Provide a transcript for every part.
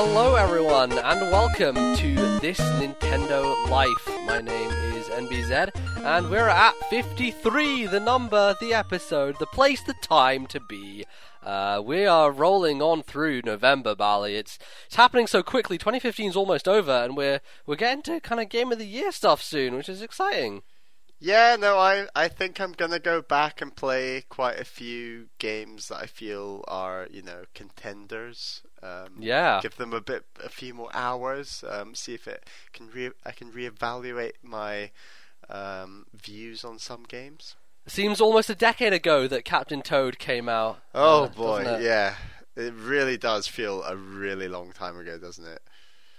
Hello, everyone, and welcome to This Nintendo Life. My name is NBZ, and we're at 53, the number, the episode, the place, the time to be. Uh, we are rolling on through November, Bali. It's it's happening so quickly. 2015 is almost over, and we're we're getting to kind of game of the year stuff soon, which is exciting. Yeah, no, I I think I'm gonna go back and play quite a few games that I feel are you know contenders. Um, Yeah. give them a bit, a few more hours. Um, see if it can re- I can reevaluate my um, views on some games. Seems almost a decade ago that Captain Toad came out. Oh uh, boy, it? yeah, it really does feel a really long time ago, doesn't it?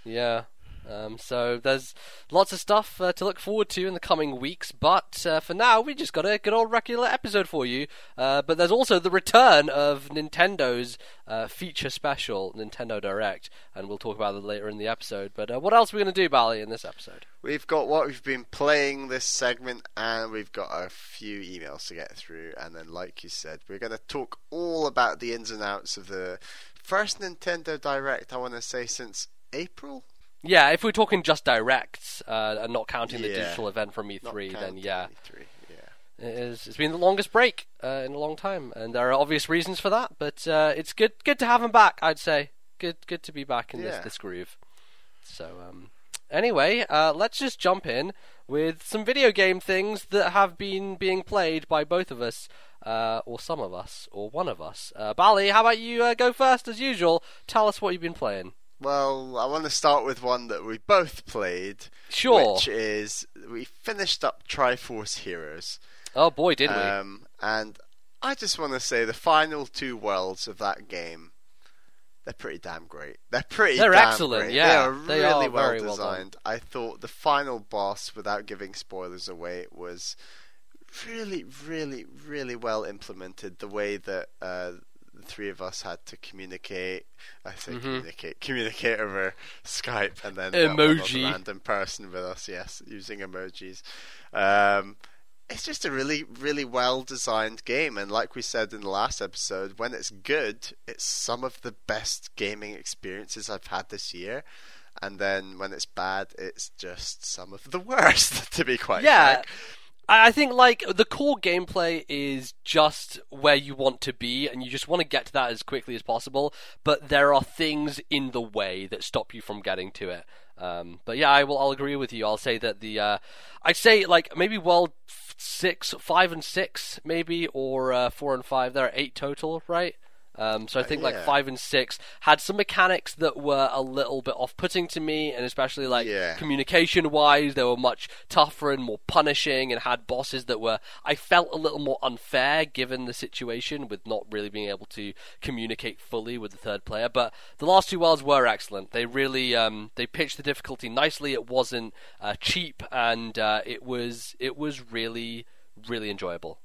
Yeah. Um, so there's lots of stuff uh, to look forward to in the coming weeks, but uh, for now we just got a good old regular episode for you. Uh, but there's also the return of Nintendo's uh, feature special, Nintendo Direct, and we'll talk about that later in the episode. But uh, what else are we going to do, Bally, in this episode? We've got what we've been playing this segment, and we've got a few emails to get through. And then, like you said, we're going to talk all about the ins and outs of the first Nintendo Direct. I want to say since April. Yeah, if we're talking just directs uh, and not counting the Yeah. digital event from E3, then yeah, E3, yeah. It is. It's been the longest break uh, in a long time, and there are obvious reasons for that. But uh, it's good, good to have him back. I'd say good, good to be back in this Yeah. this groove. So, um, anyway, uh, let's just jump in with some video game things that have been being played by both of us, uh, or some of us, or one of us. Uh, Bali, how about you uh, go first as usual? Tell us what you've been playing. Well, I want to start with one that we both played, Sure. which is we finished up Tri Force Heroes. oh boy, did we? Um, and I just want to say the final two worlds of that game, they're pretty damn great. They're pretty They're damn excellent, great. yeah. They are They really are well very well designed. I thought the final boss, without giving spoilers away, was really, really, really well implemented. The way that uh, the three of us had to communicate, I say Mhm. communicate, communicate over Skype, and then that one was Emoji. random person with us. Yes, using emojis. Um, it's just a really, really well designed game, and like we said in the last episode, when it's good, it's some of the best gaming experiences I've had this year. And then when it's bad, it's just some of the worst, to be quite Yeah. frank. I think like the core gameplay is just where you want to be, and you just want to get to that as quickly as possible. But there are things in the way that stop you from getting to it. Um, but yeah, I will. I'll agree with you. I'll say that the uh, I'd say like maybe world six, five, and six, maybe, or uh, four and five. There are eight total, right? Um, so I think like yeah. five and six had some mechanics that were a little bit off-putting to me, and especially like Yeah. communication wise, they were much tougher and more punishing, and had bosses that were I felt a little more unfair given the situation with not really being able to communicate fully with the third player. But the last two worlds were excellent. They really um, they pitched the difficulty nicely. It wasn't uh, cheap, and uh, it was it was really really enjoyable.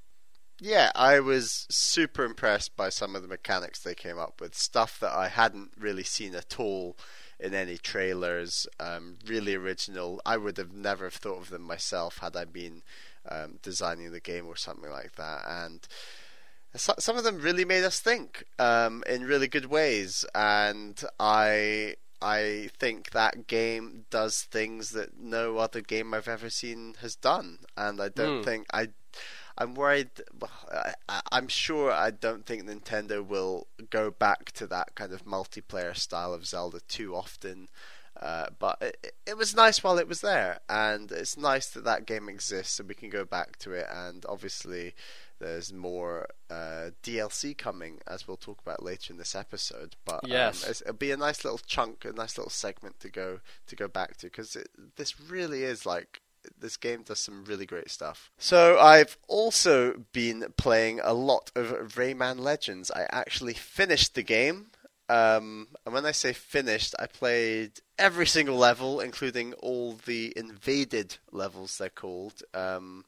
Yeah, I was super impressed by some of the mechanics they came up with. Stuff that I hadn't really seen at all in any trailers. Um, really original. I would have never have thought of them myself had I been um, designing the game or something like that. And so- some of them really made us think um, in really good ways. And I. I think that game does things that no other game I've ever seen has done, and I don't Hmm. think I I'm worried. I, I'm sure I don't think Nintendo will go back to that kind of multiplayer style of Zelda too often. Uh, but it, it was nice while it was there, and it's nice that that game exists, and we can go back to it. And obviously, there's more uh, DLC coming, as we'll talk about later in this episode. But um, Yes. it's- it'll be a nice little chunk, a nice little segment to go to go back to, because this really is like this game does some really great stuff. So I've also been playing a lot of Rayman Legends. I actually finished the game. Um, and when I say finished, I played every single level, including all the invaded levels they're called. Um,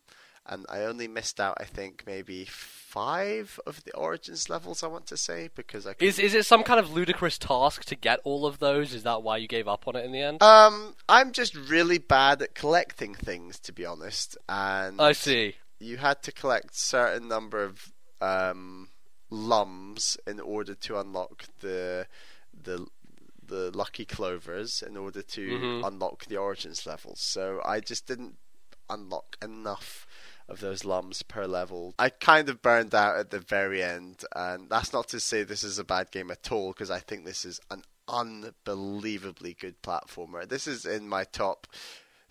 and I only missed out, I think, maybe five of the Origins levels. I want to say because I could Is is it some kind of ludicrous task to get all of those? Is that why you gave up on it in the end? Um, I'm just really bad at collecting things, to be honest. And I see. you had to collect certain number of um, lums in order to unlock the the the lucky clovers in order to Mhm. unlock the origins levels. So I just didn't unlock enough of those lums per level. I kind of burned out at the very end, and that's not to say this is a bad game at all, because I think this is an unbelievably good platformer. This is in my top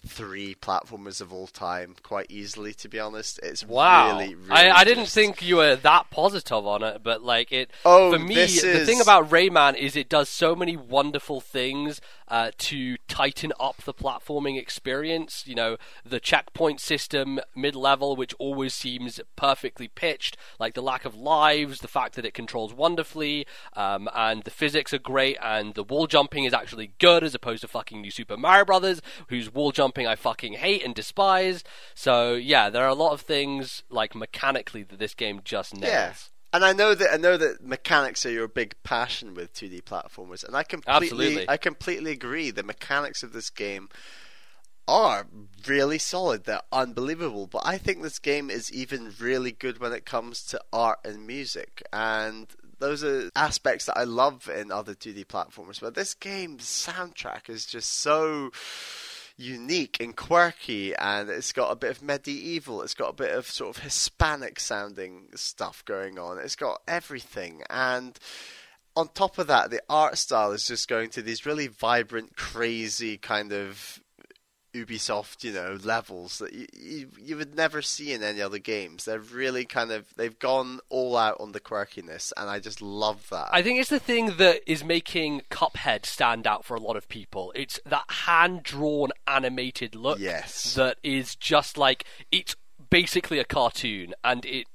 three platformers of all time, quite easily, to be honest. It's Wow, really, really I, I didn't just- think you were that positive on it, but like it. Oh, for me, the thing about Rayman is it does so many wonderful things uh, to tighten up the platforming experience. You know, the checkpoint system mid-level, which always seems perfectly pitched, like the lack of lives, the fact that it controls wonderfully, um, and the physics are great, and the wall jumping is actually good as opposed to fucking New Super Mario Brothers, whose wall jumping I fucking hate and despise. So yeah, there are a lot of things like mechanically that this game just nails. Yeah. And I know that I know that mechanics are your big passion with 2D platformers, and I completely Absolutely. I completely agree. The mechanics of this game are really solid. They're unbelievable. But I think this game is even really good when it comes to art and music. And those are aspects that I love in other 2D platformers. But this game's soundtrack is just so unique and quirky and it's got a bit of medieval it's got a bit of sort of hispanic sounding stuff going on. It's got everything and on top of that the art style is just going to these really vibrant crazy kind of Ubisoft, you know, levels that you, you you would never see in any other games. They're really kind of they've gone all out on the quirkiness, and I just love that. I think it's the thing that is making Cuphead stand out for a lot of people. It's that hand drawn animated look Yes. that is just like it's basically a cartoon and it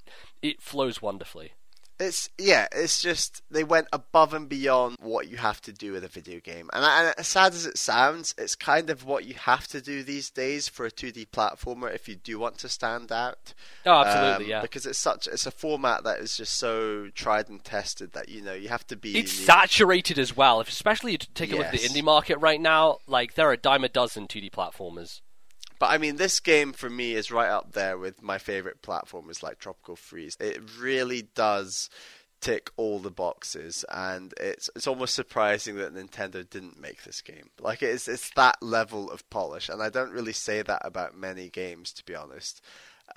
it flows wonderfully. It's yeah, it's just they went above and beyond what you have to do with a video game, and, and as sad as it sounds, it's kind of what you have to do these days for a 2D platformer if you do want to stand out. Oh, absolutely, Um, yeah. Because it's such it's a format that is just so tried and tested that you know you have to be. It's unique. saturated as well. Especially if especially you take a look at the indie market right now, like there are a dime a dozen 2D platformers. But I mean, this game for me is right up there with my favorite platformers like Tropical Freeze. It really does tick all the boxes, and it's it's almost surprising that Nintendo didn't make this game. Like it's it's that level of polish, and I don't really say that about many games, to be honest.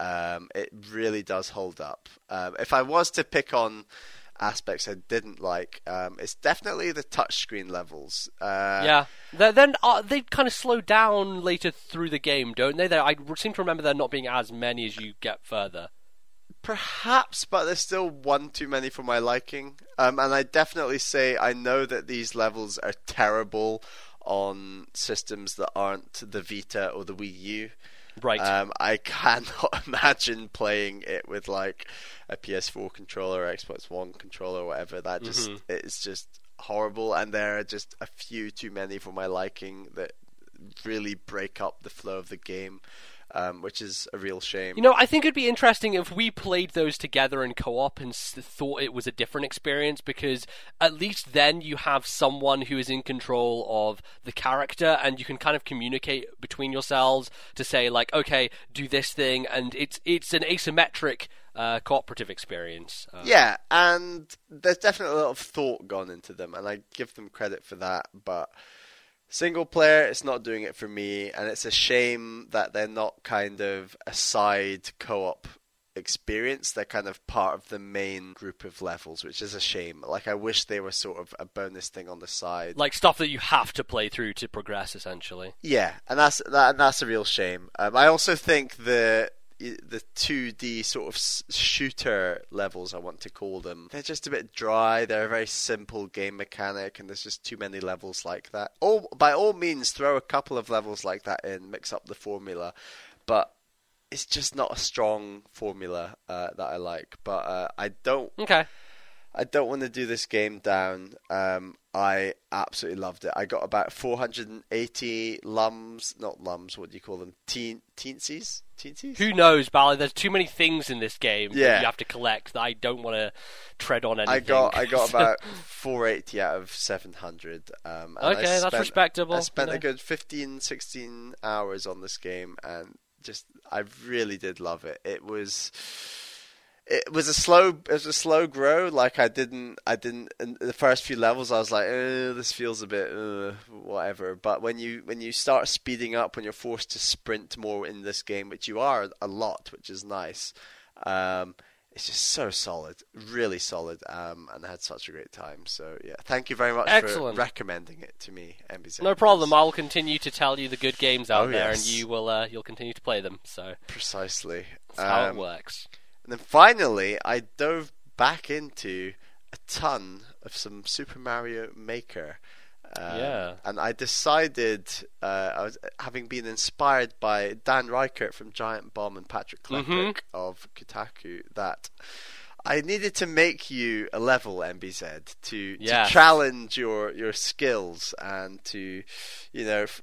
Um, it really does hold up. Um, if I was to pick on aspects I didn't like, um, it's definitely the touchscreen levels. Uh, yeah, They're- then uh, they kind of slow down later through the game, don't they? They- I seem to remember there not being as many as you get further. Perhaps, but there's still one too many for my liking. Um, and I definitely say I know that these levels are terrible on systems that aren't the Vita or the Wii U. Right. Um, I cannot imagine playing it with like a PS4 controller, or Xbox One controller, or whatever. That just Mhm. it's just horrible, and there are just a few too many for my liking that really break up the flow of the game, um, which is a real shame. You know, I think it'd be interesting if we played those together in co-op and thought it was a different experience because at least then you have someone who is in control of the character and you can kind of communicate between yourselves to say like, okay, do this thing, and it's it's an asymmetric uh, cooperative experience. Uh, Yeah, and there's definitely a lot of thought gone into them, and I give them credit for that. But single player, it's not doing it for me, and it's a shame that they're not kind of a side co-op experience. They're kind of part of the main group of levels, which is a shame. Like I wish they were sort of a bonus thing on the side. Like stuff that you have to play through to progress, essentially. Yeah, and that's that, and that's a real shame. Um, I also think the the 2D sort of shooter levels, I want to call them, they're just a bit dry. They're a very simple game mechanic, and there's just too many levels like that. All by all means, throw a couple of levels like that in, mix up the formula, but it's just not a strong formula uh, that I like. But uh, I don't Okay. I don't want to do this game down. Um, I absolutely loved it. I got about 480 lums, not lums. What do you call them? Teen, teensies, teensies. Who knows, Bally? There's too many things in this game that Yeah. you have to collect that I don't want to tread on anything. I got I got about 480 out of 700. Um, Okay, that's respectable, I you spent know. a good 15, 16 hours on this game, and just I really did love it. It was. It was a slow it was a slow grow like i didn't i didn't in the first few levels i was like uh, this feels a bit uh, whatever but when you when you start speeding up when you're forced to sprint more in this game which you are a lot which is nice um, it's just so solid really solid um, and i had such a great time so yeah thank you very much Excellent. for recommending it to me NBZ. No problem. I'll continue to tell you the good games out Oh, there, yes. and you will uh, you'll continue to play them. So precisely that's how Um, it works. And then finally, I dove back into a ton of some Super Mario Maker. Um, Yeah. And I decided, uh, I was having been inspired by Dan Ryckert from Giant Bomb and Patrick Klepek Mhm. of Kotaku, that I needed to make you a level MBZ to, Yes. to challenge your your skills and to, you know, f-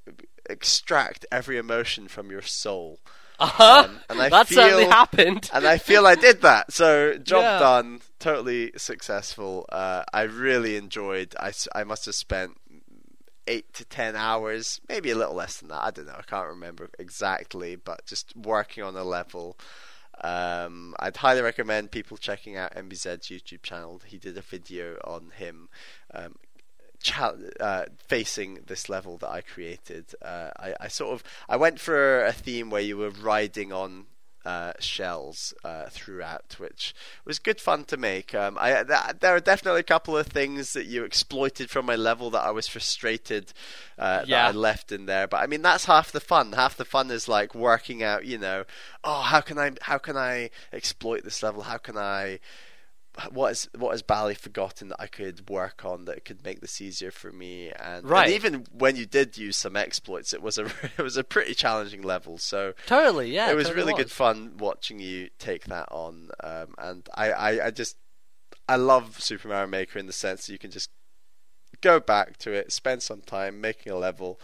extract every emotion from your soul. Uh-huh. um, and I that certainly feel- happened. and I feel I did that. So job Yeah. done, totally successful. Uh, I really enjoyed. I, I must have spent eight to ten hours, maybe a little less than that. I don't know. I can't remember exactly, but just working on a level. Um, I'd highly recommend people checking out MBZ's YouTube channel. He did a video on him. Um, cha- uh, facing this level that I created, uh, I, I sort of I went for a theme where you were riding on uh, shells uh, throughout, which was good fun to make. Um, I th- there are definitely a couple of things that you exploited from my level that I was frustrated uh, Yeah. that I left in there. But I mean, that's half the fun. Half the fun is like working out. You know, oh, how can I how can I exploit this level? How can I what has what has Bally forgotten that I could work on that could make this easier for me? And, Right. and even when you did use some exploits, it was a it was a pretty challenging level. So Totally, yeah. it was totally really good fun watching you take that on. Um, and I, I, I just I love Super Mario Maker in the sense that you can just go back to it, spend some time making a level.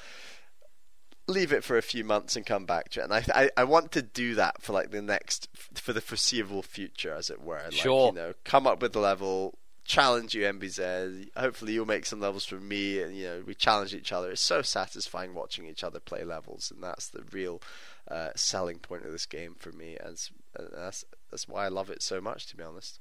Leave it for a few months and come back to it, and I, I, I want to do that for like the next, for the foreseeable future, as it were. Like, Sure. You know, come up with a level, challenge you, MBZ. Hopefully, you'll make some levels for me, and you know, we challenge each other. It's so satisfying watching each other play levels, and that's the real uh, selling point of this game for me. As and that's that's why I love it so much, to be honest.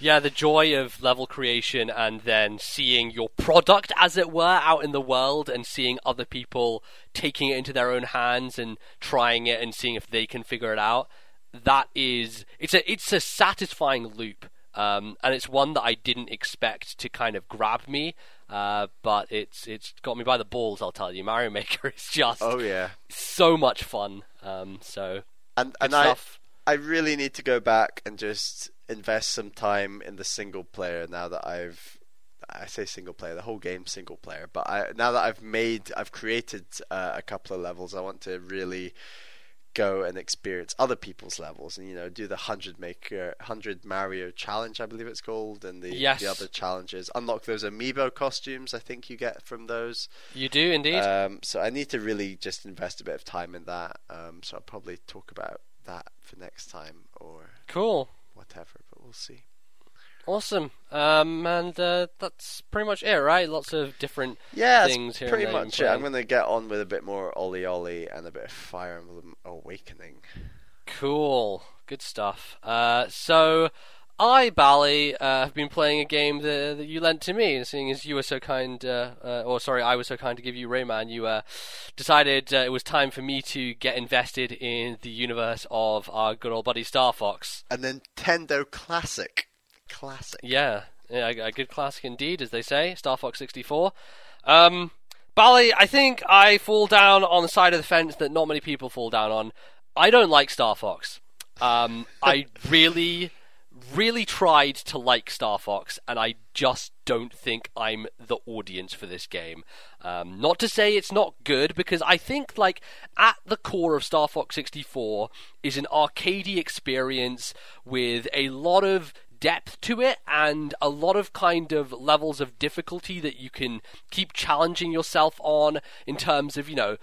Yeah, the joy of level creation and then seeing your product, as it were, out in the world and seeing other people taking it into their own hands and trying it and seeing if they can figure it out. That is, it's a it's a satisfying loop, um, and it's one that I didn't expect to kind of grab me, uh, but it's it's got me by the balls. I'll tell you, Mario Maker is just Oh yeah, so much fun. Um, so and and I stuff. I really need to go back and just invest some time in the single player now that I've I say single player, the whole game single player. But I, now that I've made, I've created uh, a couple of levels, I want to really go and experience other people's levels, and you know, do the hundred maker, hundred Mario challenge, I believe it's called, and the Yes. the other challenges. Unlock those amiibo costumes, I think you get from those. You do indeed. Um, so I need to really just invest a bit of time in that. Um, so I'll probably talk about that for next time or cool. whatever, but we'll see. Awesome. Um, and uh, that's pretty much it, right? Lots of different Yeah, things here pretty much it. I'm going to get on with a bit more OlliOlli and a bit of Fire Emblem Awakening. Cool. Good stuff. Uh, so, I, Bally, uh, have been playing a game that, that you lent to me, and seeing as you were so kind, uh, uh, or sorry, I was so kind to give you Rayman, you uh, decided uh, it was time for me to get invested in the universe of our good old buddy Star Fox. A Nintendo Classic. Classic. Yeah, yeah, a, a good classic indeed, as they say. Star Fox 64. Um, Bally, I think I fall down on the side of the fence that not many people fall down on. I don't like Star Fox. Um, I really, really tried to like Star Fox, and I just don't think I'm the audience for this game. Um, not to say it's not good, because I think, like, at the core of Star Fox 64 is an arcadey experience with a lot of depth to it and a lot of kind of levels of difficulty that you can keep challenging yourself on in terms of, you know,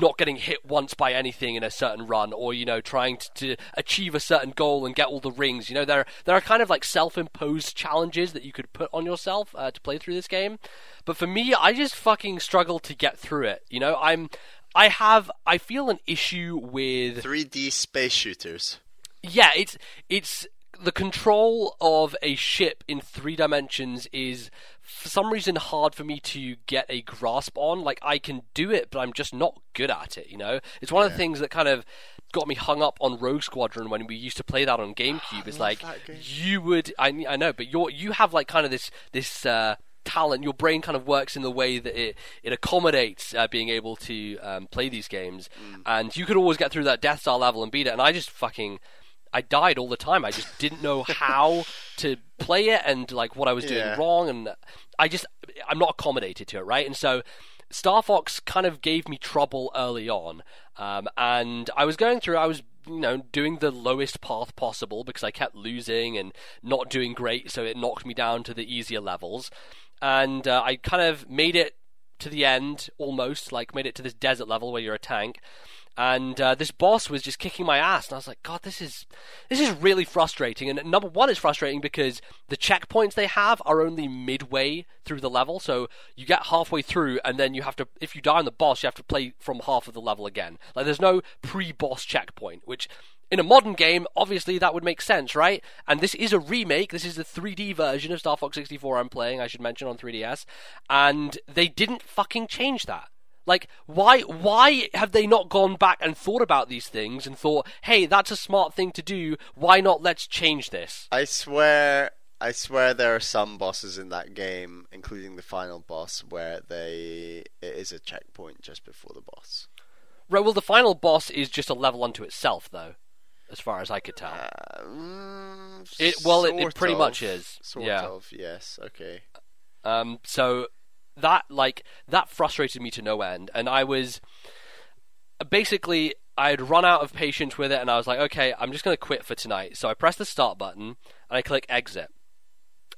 not getting hit once by anything in a certain run or you know trying to, to achieve a certain goal and get all the rings. You know there there are kind of like self-imposed challenges that you could put on yourself uh, to play through this game. But for me I just fucking struggle to get through it. You know I'm I have I feel an issue with 3D space shooters. yeah, it's it's the control of a ship in three dimensions is for some reason hard for me to get a grasp on. Like I can do it, but I'm just not good at it. You know, it's one of the things that kind of got me hung up on Rogue Squadron when we used to play that on GameCube. It's like you would, I, I know, but you're you have like kind of this this. Uh, talent your brain kind of works in the way that it it accommodates uh, being able to um, play these games Mm. and you could always get through that death star level and beat it and i just fucking I died all the time. I just didn't know how to play it and like what I was doing Yeah. wrong, and I just I'm not accommodated to it, right? And so Star Fox kind of gave me trouble early on, um, and I was going through. I was you know doing the lowest path possible because I kept losing and not doing great, so it knocked me down to the easier levels, and uh, I kind of made it to the end almost, like made it to this desert level where you're a tank and uh, this boss was just kicking my ass, and I was like, God, this is this is really frustrating. And number one, it's frustrating because the checkpoints they have are only midway through the level, so you get halfway through, and then you have to, if you die on the boss, you have to play from half of the level again. Like, there's no pre-boss checkpoint, which. In a modern game, obviously that would make sense, right? And this is a remake. This is the 3D version of Star Fox 64 I'm playing, I should mention, on 3DS. And they didn't fucking change that. Like, why why have they not gone back and thought about these things and thought, hey, that's a smart thing to do. Why not let's change this? I swear, I swear there are some bosses in that game, including the final boss, where they it is a checkpoint just before the boss. Right, well, the final boss is just a level unto itself, though, as far as I could tell. Uh, mm, It- well, it- it pretty of. much is, Sort yeah. of, yes. Okay. Um, so that like that frustrated me to no end, and I was basically I had run out of patience with it, and I was like, okay, I'm just gonna quit for tonight. So I press the start button and I click exit,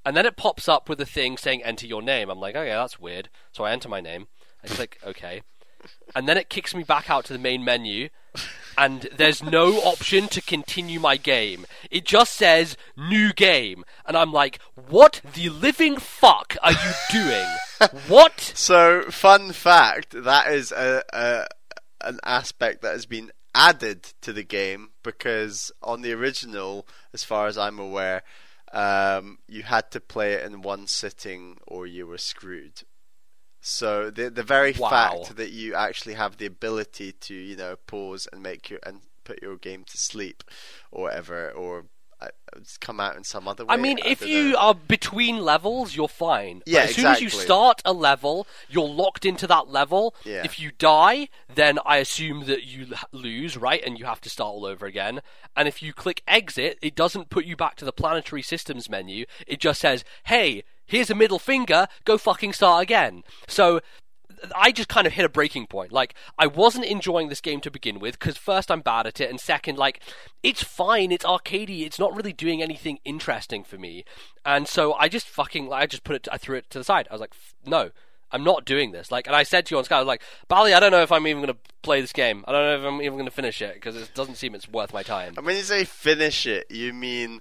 and then it pops up with a thing saying enter your name. I'm like, okay, that's weird. So I enter my name. I click okay, and then it kicks me back out to the main menu. And there's no option to continue my game. It just says new game. And I'm like, what the living fuck are you doing? what? So, fun fact: that is a, a an aspect that has been added to the game because on the original, as far as I'm aware, um, you had to play it in one sitting or you were screwed. So the the very Wow. fact that you actually have the ability to you know pause and make your and put your game to sleep or whatever or uh, come out in some other way. I mean, if you know. are between levels, you're fine. But Yeah, as soon as you start a level, you're locked into that level. Yeah. If you die, then I assume that you lose, right? And you have to start all over again. And if you click exit, it doesn't put you back to the planetary systems menu. It just says, hey, here's a middle finger, go fucking start again. So I just kind of hit a breaking point. Like, I wasn't enjoying this game to begin with, because first, I'm bad at it, and second, like, it's fine, it's arcadey, it's not really doing anything interesting for me. And so I just fucking, I just put it, I threw it to the side. I was like, "F- no, I'm not doing this. Like, and I said to you on Sky, I was like, Bally, I don't know if I'm even going to play this game. I don't know if I'm even going to finish it, because it doesn't seem it's worth my time. And when you say finish it, you mean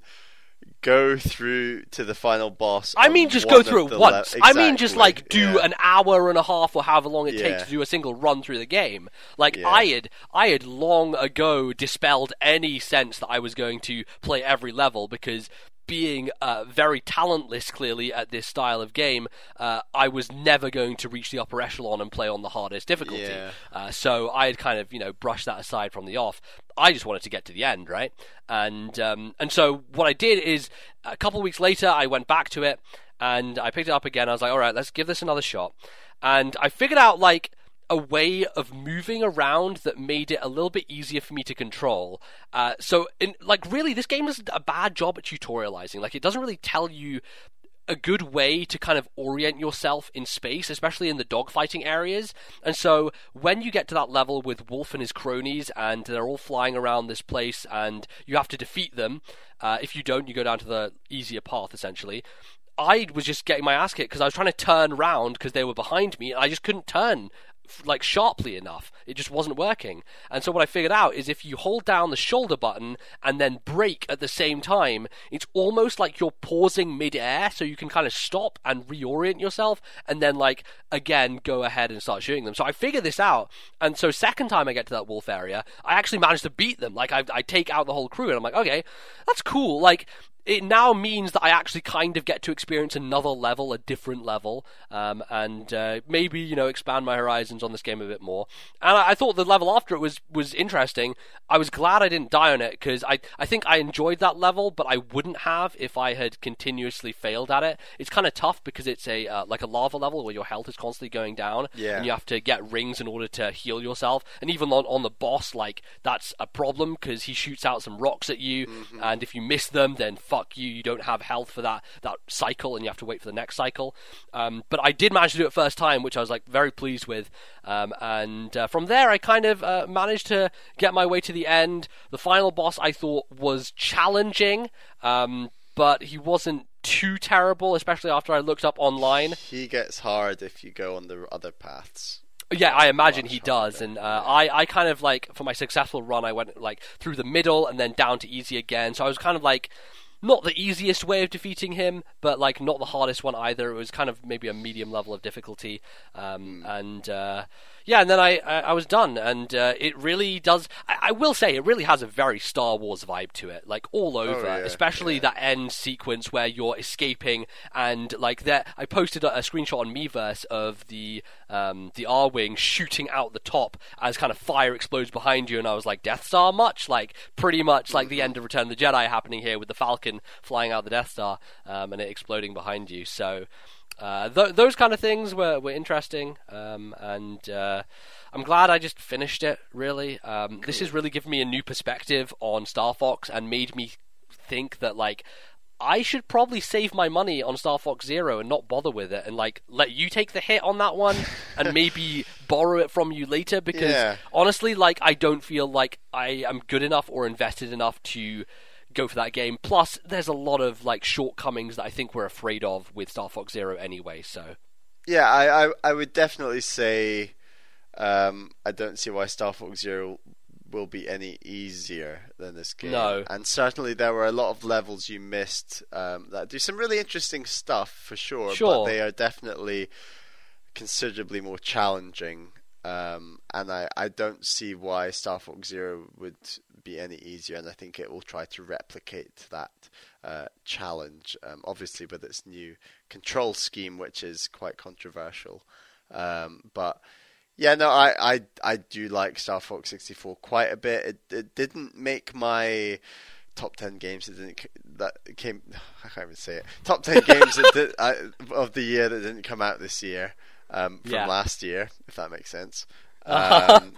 go through to the final boss. I mean, just go through it le- once. I mean, just like do yeah. an hour and a half or however long it Yeah. takes to do a single run through the game. Like Yeah. I had, I had long ago dispelled any sense that I was going to play every level because. Being uh, very talentless, clearly at this style of game, uh, I was never going to reach the upper echelon and play on the hardest difficulty. Yeah. Uh, so I had kind of, you know, brushed that aside from the off. I just wanted to get to the end, right? And um, and so what I did is a couple of weeks later, I went back to it and I picked it up again. I was like, all right, let's give this another shot. And I figured out like a way of moving around that made it a little bit easier for me to control. Uh, so, in, like, really, this game does a bad job at tutorializing. Like, it doesn't really tell you a good way to kind of orient yourself in space, especially in the dogfighting areas. And so when you get to that level with Wolf and his cronies, and they're all flying around this place, and you have to defeat them, uh, if you don't, you go down to the easier path essentially. I was just getting my ass kicked because I was trying to turn round because they were behind me, and I just couldn't turn like sharply enough. It just wasn't working. And so what I figured out is if you hold down the shoulder button and then brake at the same time, it's almost like you're pausing mid-air so you can kind of stop and reorient yourself and then like again go ahead and start shooting them. So I figured this out. And so second time I get to that wolf area, I actually managed to beat them. Like I, I take out the whole crew and I'm like, okay, that's cool. Like it now means that I actually kind of get to experience another level, a different level, um, and uh, maybe you know expand my horizons on this game a bit more. And I, I, thought the level after it was was interesting. I was glad I didn't die on it because I I think I enjoyed that level, but I wouldn't have if I had continuously failed at it. It's kind of tough because it's a uh, like a lava level where your health is constantly going down, yeah. and you have to get rings in order to heal yourself. And even on on the boss, like that's a problem because he shoots out some rocks at you, mm-hmm. and if you miss them, then fuck you, you don't have health for that that cycle, and you have to wait for the next cycle. Um, but I did manage to do it first time, which I was like very pleased with. Um, and uh, from there, I kind of uh, managed to get my way to the end. The final boss I thought was challenging, um, but he wasn't too terrible, especially after I looked up online. He gets hard if you go on the other paths. Yeah, I imagine he does, and uh, I, I kind of like for my successful run, I went like through the middle and then down to easy again. So I was kind of like not the easiest way of defeating him, but like not the hardest one either. It was kind of maybe a medium level of difficulty, um, mm. and uh, yeah, and then I I, I was done, and uh, it really does. I, I, will say it really has a very Star Wars vibe to it, like all oh, over, oh, yeah, especially yeah. that end sequence where you're escaping and like that. I posted a, a, screenshot on Miiverse of the um, the Arwing shooting out the top as kind of fire explodes behind you, and I was like, Death Star, much like pretty much like the end of Return of the Jedi happening here with the Falcon flying out the Death Star um, and it exploding behind you. So uh, th- those kind of things were were interesting, um, and uh, I'm glad I just finished it. Really, um, this has really given me a new perspective on Star Fox and made me think that like I should probably save my money on Star Fox Zero and not bother with it, and like let you take the hit on that one, and maybe borrow it from you later. Because yeah. honestly, like I don't feel like I am good enough or invested enough to go for that game. Plus, there's a lot of like shortcomings that I think we're afraid of with Star Fox Zero anyway. So, yeah, I I, I would definitely say um, I don't see why Star Fox Zero will be any easier than this game. No, and certainly there were a lot of levels you missed um, that do some really interesting stuff for sure. Sure, but they are definitely considerably more challenging. Um, and I, I don't see why Star Fox Zero would be any easier, and I think it will try to replicate that uh, challenge, um, obviously with its new control scheme, which is quite controversial. Um, but yeah, no, I, I I do like Star Fox 64 quite a bit. It it didn't make my top 10 games that didn't that came I can't even say it. Top 10 games that did, of the year that didn't come out this year um, from yeah. last year, if that makes sense. Um,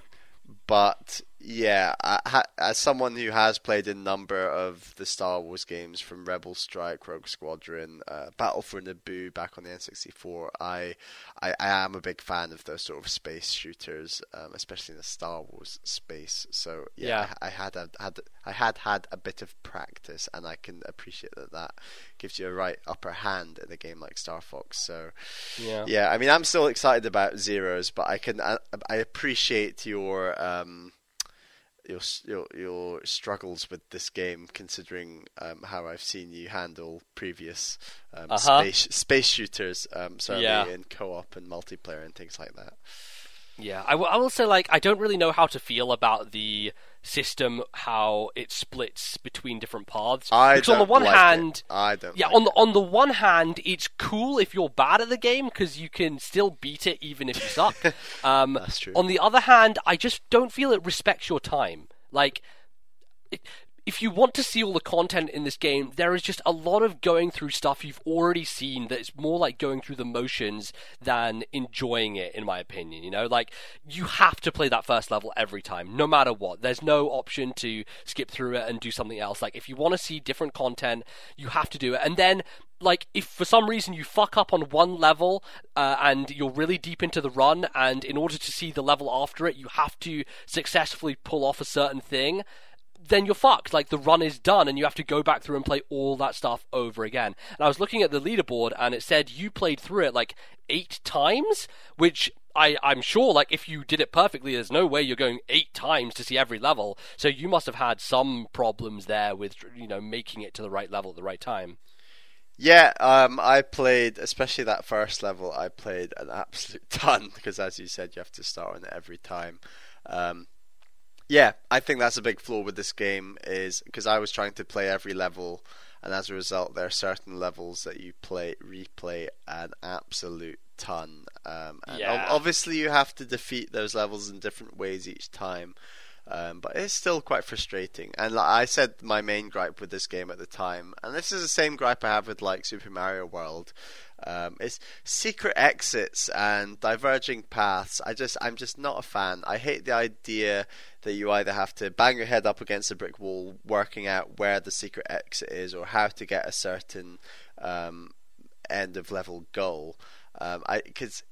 but yeah, I, as someone who has played a number of the Star Wars games from Rebel Strike, Rogue Squadron, uh, Battle for Naboo back on the N64, I, I, I am a big fan of those sort of space shooters, um, especially in the Star Wars space. So yeah, yeah. I, I, had a, had I had had a bit of practice, and I can appreciate that that gives you a right upper hand in a game like Star Fox. So yeah, yeah. I mean, I'm still excited about Zeros, but I can I, I appreciate your um, your your your struggles with this game, considering um, how I've seen you handle previous um, uh-huh. space space shooters, um, certainly yeah. in co-op and multiplayer and things like that. Yeah, I, w- I will say like I don't really know how to feel about the system how it splits between different paths. I because on the one like hand, it. I don't. Yeah, like on the on the one hand, it's cool if you're bad at the game because you can still beat it even if you suck. Um, That's true. On the other hand, I just don't feel it respects your time. Like, it, if you want to see all the content in this game, there is just a lot of going through stuff you've already seen that is more like going through the motions than enjoying it, in my opinion. You know, like you have to play that first level every time, no matter what. There's no option to skip through it and do something else. Like if you want to see different content, you have to do it. And then like if for some reason you fuck up on one level uh, and you're really deep into the run and in order to see the level after it you have to successfully pull off a certain thing then you're fucked. Like the run is done, and you have to go back through and play all that stuff over again. And I was looking at the leaderboard, and it said you played through it like eight times, which I, I'm sure, like, if you did it perfectly, there's no way you're going eight times to see every level. So you must have had some problems there with, you know, making it to the right level at the right time. Yeah, um, I played, especially that first level, I played an absolute ton because, as you said, you have to start on it every time. Um, Yeah, I think that's a big flaw with this game is because I was trying to play every level, and as a result, there are certain levels that you play replay an absolute ton. Um, and Yeah. obviously, you have to defeat those levels in different ways each time. Um, but it's still quite frustrating. And like I said, my main gripe with this game at the time, and this is the same gripe I have with like Super Mario World, um, is secret exits and diverging paths. I just, I'm just not a fan. I hate the idea that you either have to bang your head up against a brick wall, working out where the secret exit is or how to get a certain um, end of level goal. Um, I because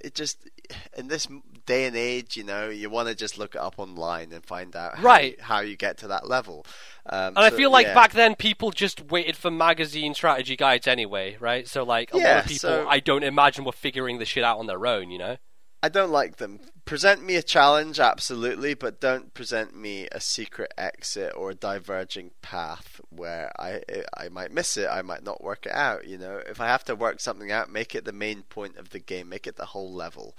it just in this day and age, you know, you want to just look it up online and find out how, Right. how you get to that level. Um, And I feel like yeah. back then people just waited for magazine strategy guides anyway, right? So like a lot of people, so- I don't imagine were figuring this shit out on their own, you know? I don't like them. Present me a challenge, absolutely, but don't present me a secret exit or a diverging path where I I might miss it, I might not work it out. You know, if I have to work something out, make it the main point of the game, make it the whole level.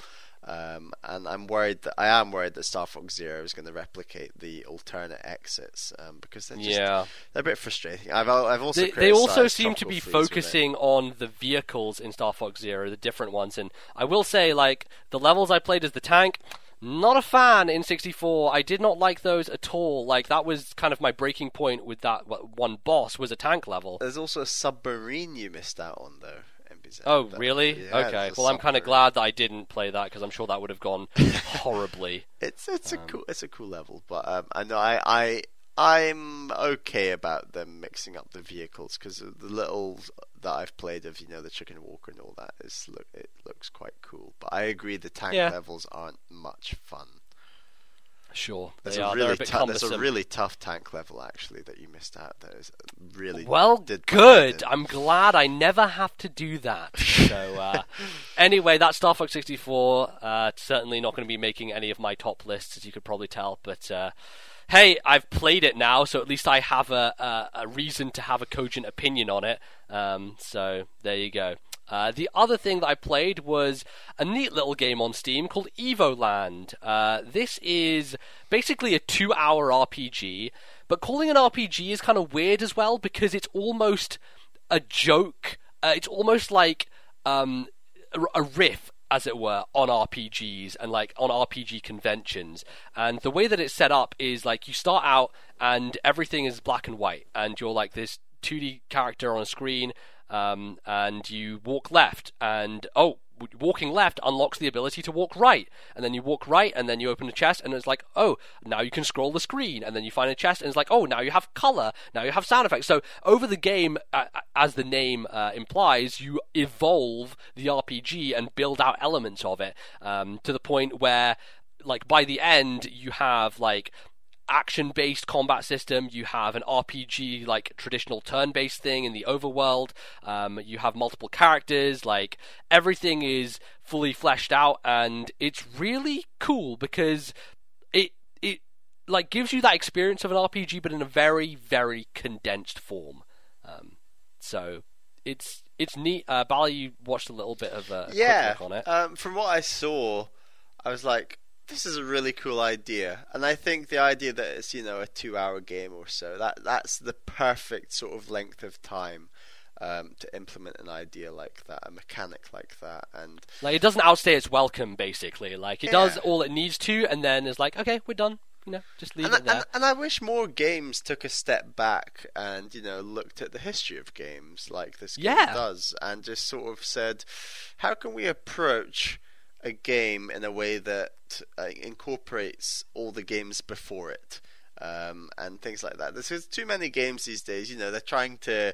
Um, and I'm worried that I am worried that Star Fox Zero is going to replicate the alternate exits um, because they're just Yeah. they're a bit frustrating. I've I've also They, they also seem to be Freeze with it. focusing on the vehicles in Star Fox Zero, the different ones. And I will say, like, the levels I played as the tank, not a fan in 64. I did not like those at all. Like, that was kind of my breaking point with that one boss, was a tank level. There's also a submarine you missed out on though. Oh, really? yeah, okay. Well, I'm kind of glad that I didn't play that because I'm sure that would have gone horribly. It's it's Um, a cool it's a cool level, but um, I know I I I'm okay about them mixing up the vehicles because the little that I've played of you know the chicken walker and all that is look it looks quite cool. But I agree the tank Yeah. levels aren't much fun. Sure, There's they a are. Really a bit tou- there's a really tough tank level actually that you missed out. That is really Well, did good. I'm glad I never have to do that. So, uh, anyway, that's Star Fox 64. Uh, certainly not going to be making any of my top lists, as you could probably tell. But uh, hey, I've played it now, so at least I have a, a, a reason to have a cogent opinion on it. Um, so there you go. Uh, the other thing that I played was a neat little game on Steam called Evoland. Uh, this is basically a two hour RPG, but calling an RPG is kind of weird as well because it's almost a joke. Uh, it's almost like um, a, riff, as it were, on RPGs and like on RPG conventions. And the way that it's set up is like you start out and everything is black and white, and you're like this 2D character on a screen, um, and you walk left, and oh, walking left unlocks the ability to walk right, and then you walk right, and then you open a chest, and it's like, oh, now you can scroll the screen, and then you find a chest, and it's like, oh, now you have color, now you have sound effects. So over the game, uh, as the name uh, implies, you evolve the RPG and build out elements of it um, to the point where, like, by the end, you have like action based combat system. You have an RPG like traditional turn based thing in the overworld. Um, you have multiple characters. Like everything is fully fleshed out, and it's really cool because it it like gives you that experience of an RPG, but in a very very condensed form. Um, so it's it's neat. Uh, Bally, you watched a little bit of uh, a yeah. on it. Um, from what I saw, I was like, this is a really cool idea, and I think the idea that it's you know a two-hour game or so that that's the perfect sort of length of time. Um, to implement an idea like that, a mechanic like that, and Like it doesn't outstay its welcome, basically. Like it does all it needs to, and then is like, okay, we're done. You know, just leave and, it there. and, and I wish more games took a step back and you know looked at the history of games like this game Yeah. does, and just sort of said, how can we approach a game in a way that uh, incorporates all the games before it, um, and things like that. There's too many games these days. You know, they're trying to.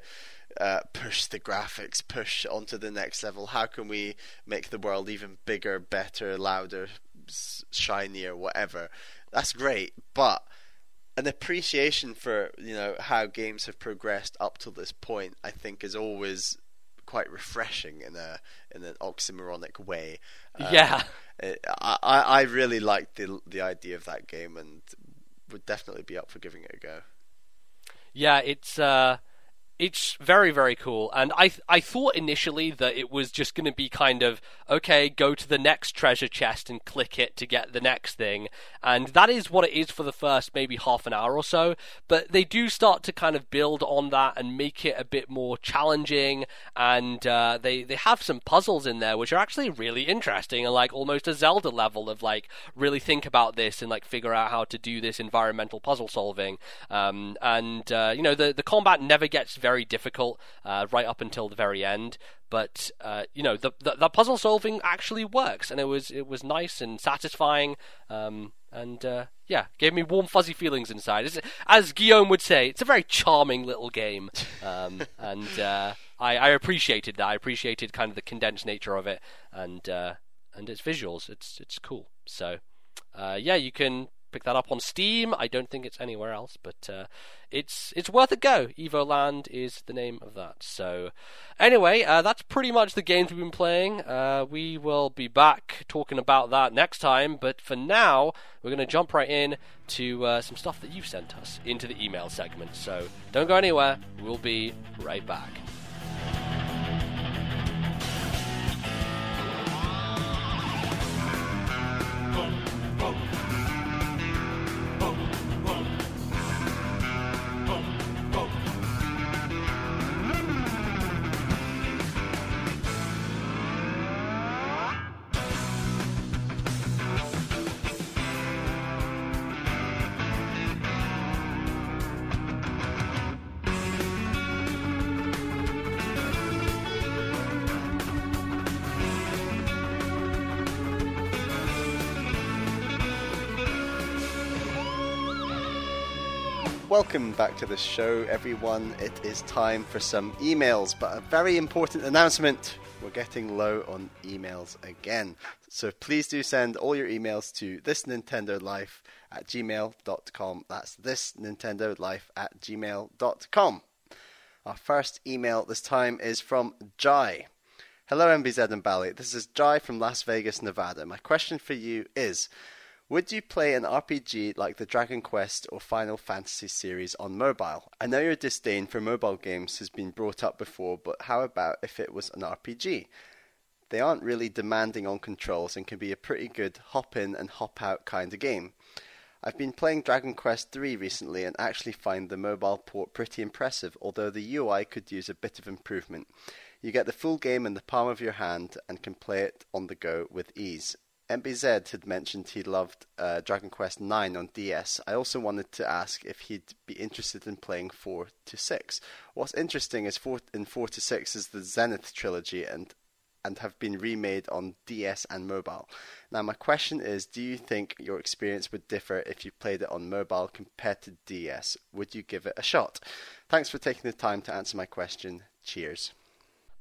Uh, push the graphics, push onto the next level. How can we make the world even bigger, better, louder, shinier, whatever? That's great, but an appreciation for you know how games have progressed up to this point, I think, is always quite refreshing in a in an oxymoronic way. Um, yeah, it- I I I really liked the the idea of that game and would definitely be up for giving it a go. yeah. It's uh, it's very very cool. And i i thought initially that it was just going to be kind of okay go to the next treasure chest and click it to get the next thing. And that is what it is for the first maybe half an hour or so. But they do start to kind of build on that and make it a bit more challenging. And uh, they they have some puzzles in there which are actually really interesting and like almost a zelda level of like really think about this and like figure out how to do this environmental puzzle solving. Um, and uh, you know the the combat never gets very difficult uh, right up until the very end. But uh, you know the, the, the puzzle solving actually works, and it was it was nice and satisfying. Um, and uh, yeah, gave me warm fuzzy feelings inside. It's, as Guillaume would say, it's a very charming little game, um, and uh, I, I, appreciated that. I appreciated kind of the condensed nature of it, and uh, and its visuals. It's it's cool. So uh, yeah, you can pick that up on Steam. I don't think it's anywhere else, but uh, it's it's worth a go. Evoland is the name of that. So, anyway, uh, that's pretty much the games we've been playing. Uh, we will be back talking about that next time, but for now, we're going to jump right in to uh, some stuff that you've sent us into the email segment. So, don't go anywhere. We'll be right back. Welcome back to the show, everyone. It is time for some emails, but a very important announcement. We're getting low on emails again. So please do send all your emails to thisnintendolife at gmail.com. That's thisnintendolife at gmail.com. Our first email this time is from Jai. Hello, MBZ and Bally. This is Jai from Las Vegas, Nevada. My question for you is would you play an RPG like the Dragon Quest or Final Fantasy series on mobile? I know your disdain for mobile games has been brought up before, but how about if it was an RPG? They aren't really demanding on controls and can be a pretty good hop in and hop out kind of game. I've been playing Dragon Quest III recently and actually find the mobile port pretty impressive, although the UI could use a bit of improvement. You get the full game in the palm of your hand and can play it on the go with ease. MBZ had mentioned he loved uh, Dragon Quest IX on DS. I also wanted to ask if he'd be interested in playing 4 to 6. What's interesting is four, in 4 to 6 is the Zenith trilogy and and have been remade on DS and mobile. Now my question is do you think your experience would differ if you played it on mobile compared to DS? Would you give it a shot? Thanks for taking the time to answer my question. Cheers.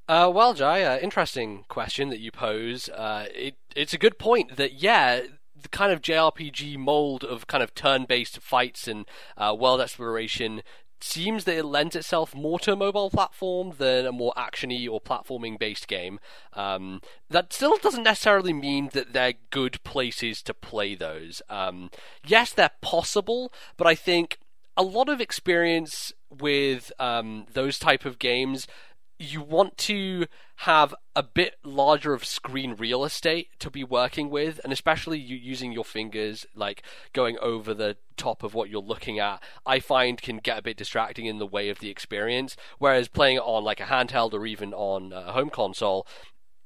Uh, well, Jai, uh, interesting question that you pose. Uh, it, it's a good point that, yeah, the kind of JRPG mold of kind of turn-based fights and uh, world exploration seems that it lends itself more to a mobile platform than a more actiony or platforming based game. Um, that still doesn't necessarily mean that they're good places to play those. Um, yes, they're possible, but I think a lot of experience with um, those type of games you want to have a bit larger of screen real estate to be working with, and especially you using your fingers, like going over the top of what you're looking at, I find can get a bit distracting in the way of the experience. Whereas playing it on like a handheld or even on a home console,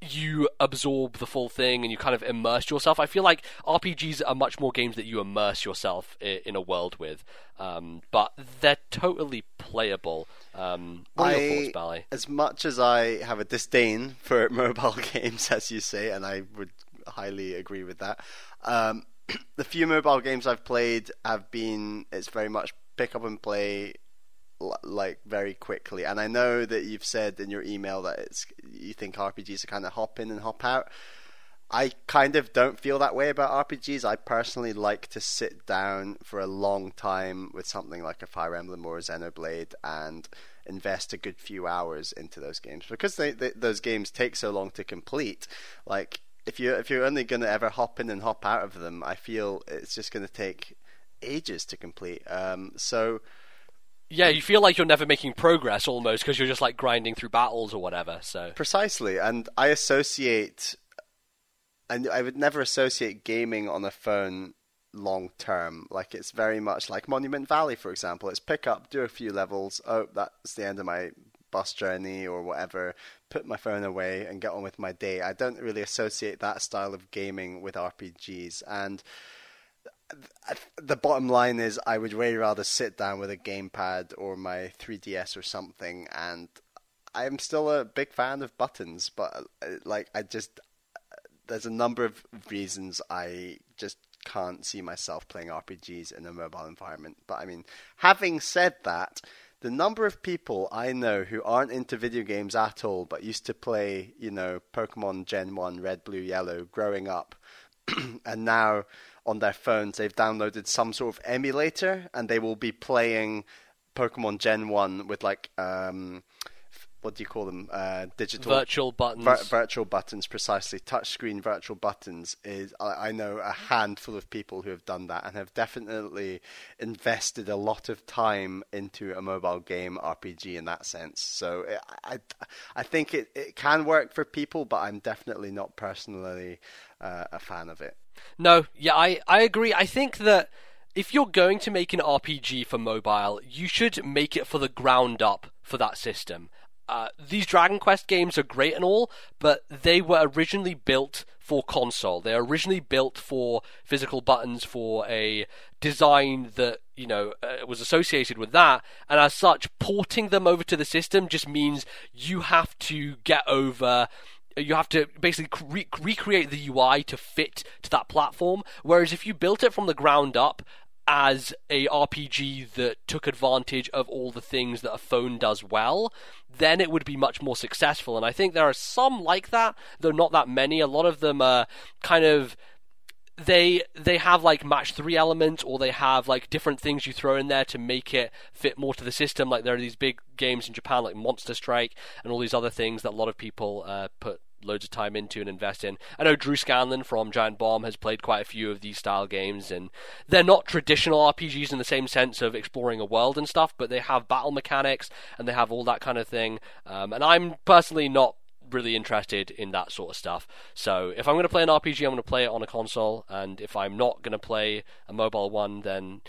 you absorb the full thing and you kind of immerse yourself. I feel like RPGs are much more games that you immerse yourself in a world with, um, but they're totally playable. Um, what are your thoughts, Bally? As much as I have a disdain for mobile games, as you say, and I would highly agree with that, um, the few mobile games I've played have been it's very much pick up and play like very quickly. And I know that you've said in your email that it's you think RPGs are kind of hop in and hop out. I kind of don't feel that way about RPGs. I personally like to sit down for a long time with something like a Fire Emblem or a Xenoblade and invest a good few hours into those games because they, they, those games take so long to complete. Like if you if you're only going to ever hop in and hop out of them, I feel it's just going to take ages to complete. Um, so Yeah, you feel like you're never making progress almost because you're just like grinding through battles or whatever. So Precisely, and I associate, and I would never associate gaming on a phone long term. Like it's very much like Monument Valley, for example. It's pick up, do a few levels. Oh, that's the end of my bus journey or whatever. Put my phone away and get on with my day. I don't really associate that style of gaming with RPGs, and the bottom line is I would way rather sit down with a gamepad or my 3DS or something and I'm still a big fan of buttons but uh, like I just there's a number of reasons I just can't see myself playing RPGs in a mobile environment. But I mean having said that the number of people I know who aren't into video games at all but used to play you know Pokemon Gen 1 Red Blue Yellow growing up and now on their phones. They've downloaded some sort of emulator and they will be playing Pokemon Gen 1 with like um, what do you call them? Uh, digital virtual buttons. Vir- virtual buttons, precisely. Touchscreen virtual buttons is. I, I, know a handful of people who have done that and have definitely invested a lot of time into a mobile game RPG in that sense. So it, I, I think it, it can work for people, but I'm definitely not personally uh, a fan of it. No, yeah, I, I agree. I think that if you're going to make an RPG for mobile, you should make it for the ground up for that system. Uh, these Dragon Quest games are great and all, but they were originally built for console. They're originally built for physical buttons, for a design that you know uh, was associated with that, and as such, porting them over to the system just means you have to get over you have to basically re- recreate the UI to fit to that platform. Whereas if you built it from the ground up as a RPG that took advantage of all the things that a phone does well, then it would be much more successful. And I think there are some like that, though not that many. A lot of them are kind of they they have like match three elements or they have like different things you throw in there to make it fit more to the system like there are these big games in japan like monster strike and all these other things that a lot of people uh, put loads of time into and invest in. I know Drew Scanlon from Giant Bomb has played quite a few of these style games, and they're not traditional RPGs in the same sense of exploring a world and stuff, but they have battle mechanics and they have all that kind of thing. Um, and I'm personally not really interested in that sort of stuff. So if I'm going to play an RPG, I'm going to play it on a console, and if I'm not going to play a mobile one, then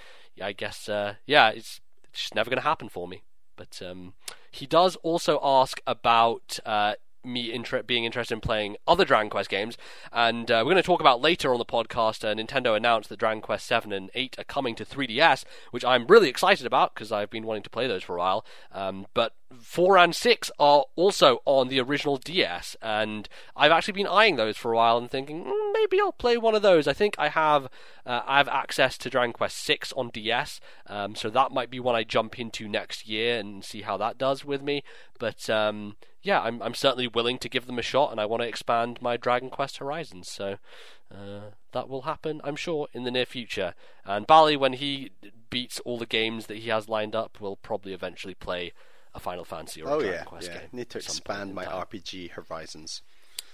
I guess uh, yeah, it's, it's just never going to happen for me. But um, he does also ask about uh, me inter- being interested in playing other Dragon Quest games. And uh, we're going to talk about later on the podcast. Uh, Nintendo announced that Dragon Quest 7 and 8 are coming to 3DS, which I'm really excited about because I've been wanting to play those for a while. Um, but 4 and 6 are also on the original DS, and I've actually been eyeing those for a while and thinking mm, maybe I'll play one of those. I think I have uh, I have access to Dragon Quest 6 on DS, um, so that might be one I jump into next year and see how that does with me. But um, yeah, I'm I'm certainly willing to give them a shot, and I want to expand my Dragon Quest horizons. So uh, that will happen, I'm sure, in the near future. And Bally, when he beats all the games that he has lined up, will probably eventually play a Final Fantasy or a oh, Dragon yeah, Quest yeah. game. Need to expand my time. RPG horizons.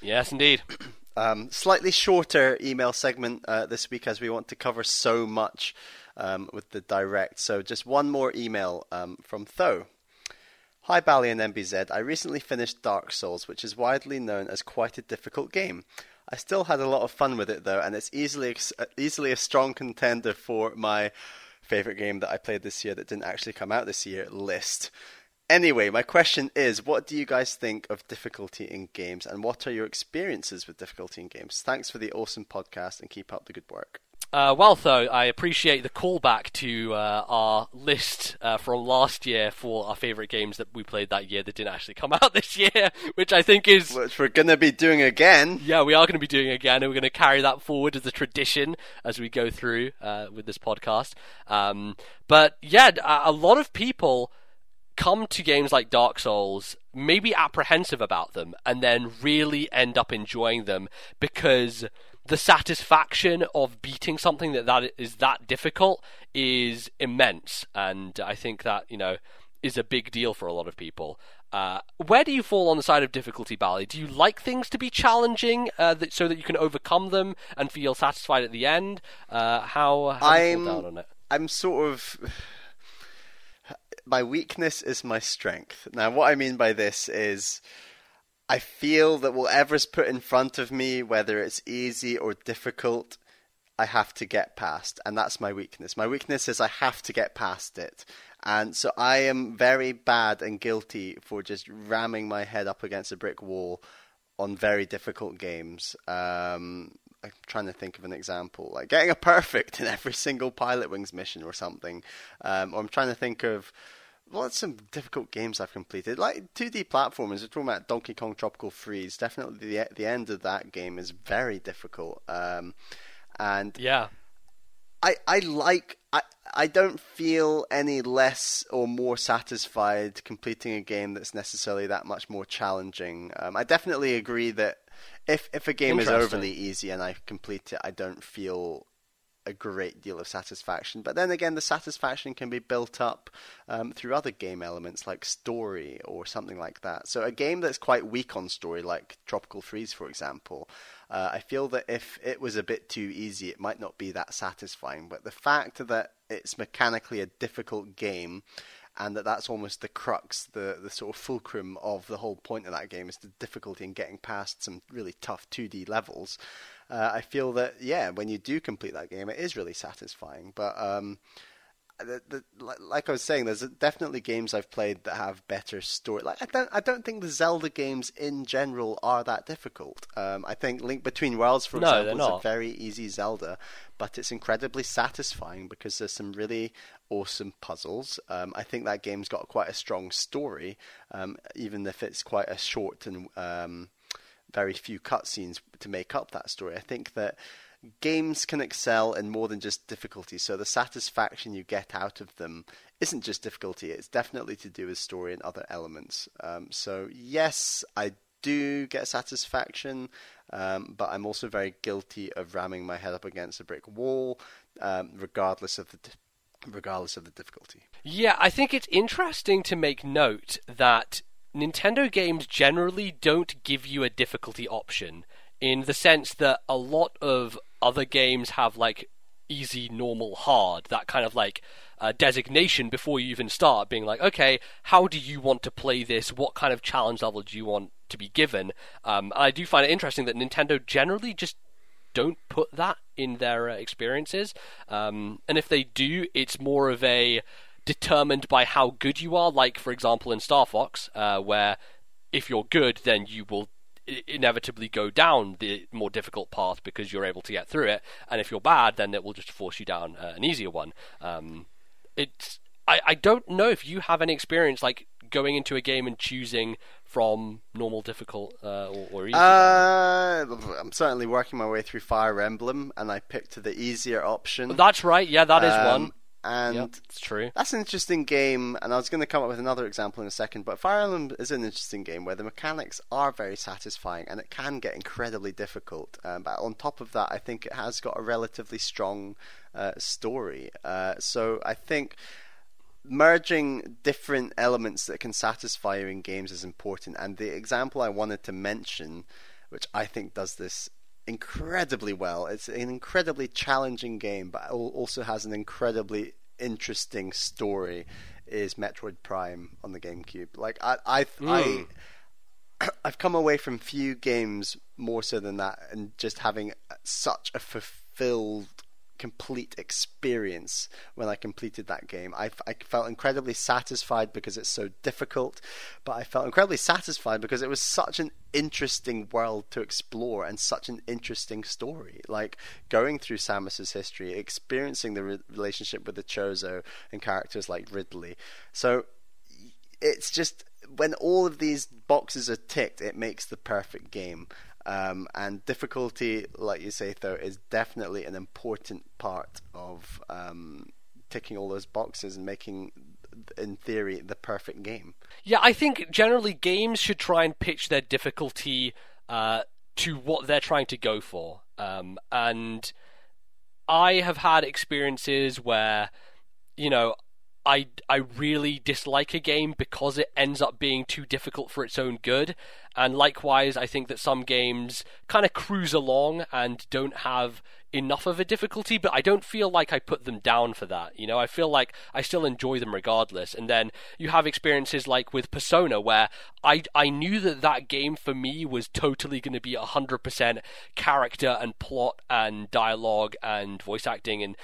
Yes, indeed. um, slightly shorter email segment uh, this week as we want to cover so much um, with the direct. So just one more email um, from Tho. Hi Bally and MBZ, I recently finished Dark Souls, which is widely known as quite a difficult game. I still had a lot of fun with it though, and it's easily easily a strong contender for my favorite game that I played this year that didn't actually come out this year list. Anyway, my question is what do you guys think of difficulty in games and what are your experiences with difficulty in games? Thanks for the awesome podcast and keep up the good work. Uh, well, though, I appreciate the callback to uh, our list uh, from last year for our favourite games that we played that year that didn't actually come out this year, which I think is. Which we're going to be doing again. Yeah, we are going to be doing again, and we're going to carry that forward as a tradition as we go through uh, with this podcast. Um, but yeah, a lot of people come to games like Dark Souls maybe apprehensive about them and then really end up enjoying them because the satisfaction of beating something that that is that difficult is immense, and I think that you know is a big deal for a lot of people. Uh, where do you fall on the side of difficulty, Bally? Do you like things to be challenging uh, that, so that you can overcome them and feel satisfied at the end? Uh, how, how I'm, I'm sort of my weakness is my strength. Now, what I mean by this is I feel that whatever's put in front of me, whether it's easy or difficult, I have to get past, and that's my weakness. My weakness is I have to get past it. And so I am very bad and guilty for just ramming my head up against a brick wall on very difficult games. Um, I'm trying to think of an example, like getting a perfect in every single Pilotwings mission or something. Um, or I'm trying to think of what's some difficult games I've completed, like 2D platformers. We're talking about Donkey Kong Tropical Freeze. Definitely, the the end of that game is very difficult. Um, and yeah, I I like I I don't feel any less or more satisfied completing a game that's necessarily that much more challenging. Um, I definitely agree that if if a game is overly easy and I complete it, I don't feel a great deal of satisfaction. But then again, the satisfaction can be built up um, through other game elements like story or something like that. So a game that's quite weak on story, like Tropical Freeze, for example, uh, I feel that if it was a bit too easy, it might not be that satisfying. But the fact that it's mechanically a difficult game and that that's almost the crux, the the sort of fulcrum of the whole point of that game is the difficulty in getting past some really tough 2D levels. Uh, I feel that yeah, when you do complete that game, it is really satisfying. But um, the, the, like I was saying, there's definitely games I've played that have better story. Like I don't, I don't think the Zelda games in general are that difficult. Um, I think Link Between Worlds, for no, example, is a very easy Zelda, but it's incredibly satisfying because there's some really awesome puzzles. Um, I think that game's got quite a strong story, um, even if it's quite a short and um, very few cutscenes to make up that story. I think that games can excel in more than just difficulty. So the satisfaction you get out of them isn't just difficulty; it's definitely to do with story and other elements. Um, so yes, I do get satisfaction, um, but I'm also very guilty of ramming my head up against a brick wall, um, regardless of the. Di- regardless of the difficulty. Yeah, I think it's interesting to make note that Nintendo games generally don't give you a difficulty option in the sense that a lot of other games have like easy, normal, hard, that kind of like uh, designation before you even start, being like, okay, how do you want to play this? What kind of challenge level do you want to be given? Um, I do find it interesting that Nintendo generally just don't put that in their uh, experiences, um, and if they do, it's more of a determined by how good you are. Like, for example, in Star Fox, uh, where if you're good, then you will inevitably go down the more difficult path because you're able to get through it, and if you're bad, then it will just force you down uh, an easier one. Um, it's I, I don't know if you have any experience like going into a game and choosing from normal, difficult, uh, or, or easy. Uh, I'm certainly working my way through Fire Emblem, and I picked the easier option. That's right. Yeah, that is um, one and yep, it's true. That's an interesting game, and I was going to come up with another example in a second. But Fire Emblem is an interesting game where the mechanics are very satisfying, and it can get incredibly difficult. Um, but on top of that, I think it has got a relatively strong uh, story. Uh, so I think merging different elements that can satisfy you in games is important. And the example I wanted to mention, which I think does this incredibly well. It's an incredibly challenging game, but also has an incredibly interesting story. Is Metroid Prime on the GameCube? Like I, I, mm. I, I've come away from few games more so than that, and just having such a fulfilled complete experience when I completed that game. I, I felt incredibly satisfied because it's so difficult, but I felt incredibly satisfied because it was such an interesting world to explore and such an interesting story. Like going through Samus's history, experiencing the re- relationship with the Chozo and characters like Ridley. So it's just when all of these boxes are ticked, it makes the perfect game. Um, and difficulty, like you say, though, is definitely an important part of um, ticking all those boxes and making, in theory, the perfect game. Yeah, I think generally games should try and pitch their difficulty uh, to what they're trying to go for. Um, and I have had experiences where, you know, I I really dislike a game because it ends up being too difficult for its own good. And likewise, I think that some games kind of cruise along and don't have enough of a difficulty, but I don't feel like I put them down for that. You know, I feel like I still enjoy them regardless. And then you have experiences like with Persona where I I knew that that game for me was totally going to be 100% character and plot and dialogue and voice acting and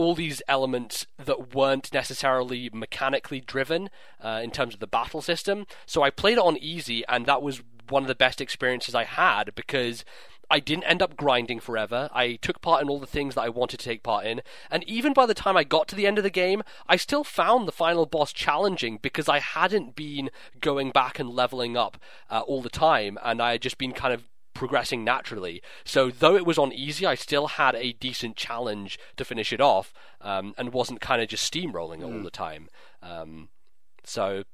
all these elements that weren't necessarily mechanically driven uh, in terms of the battle system. So I played it on easy, and that was one of the best experiences I had because I didn't end up grinding forever. I took part in all the things that I wanted to take part in. And even by the time I got to the end of the game, I still found the final boss challenging because I hadn't been going back and leveling up uh, all the time. And I had just been kind of progressing naturally. So though it was on easy, I still had a decent challenge to finish it off, um, and wasn't kind of just steamrolling mm. all the time. Um, so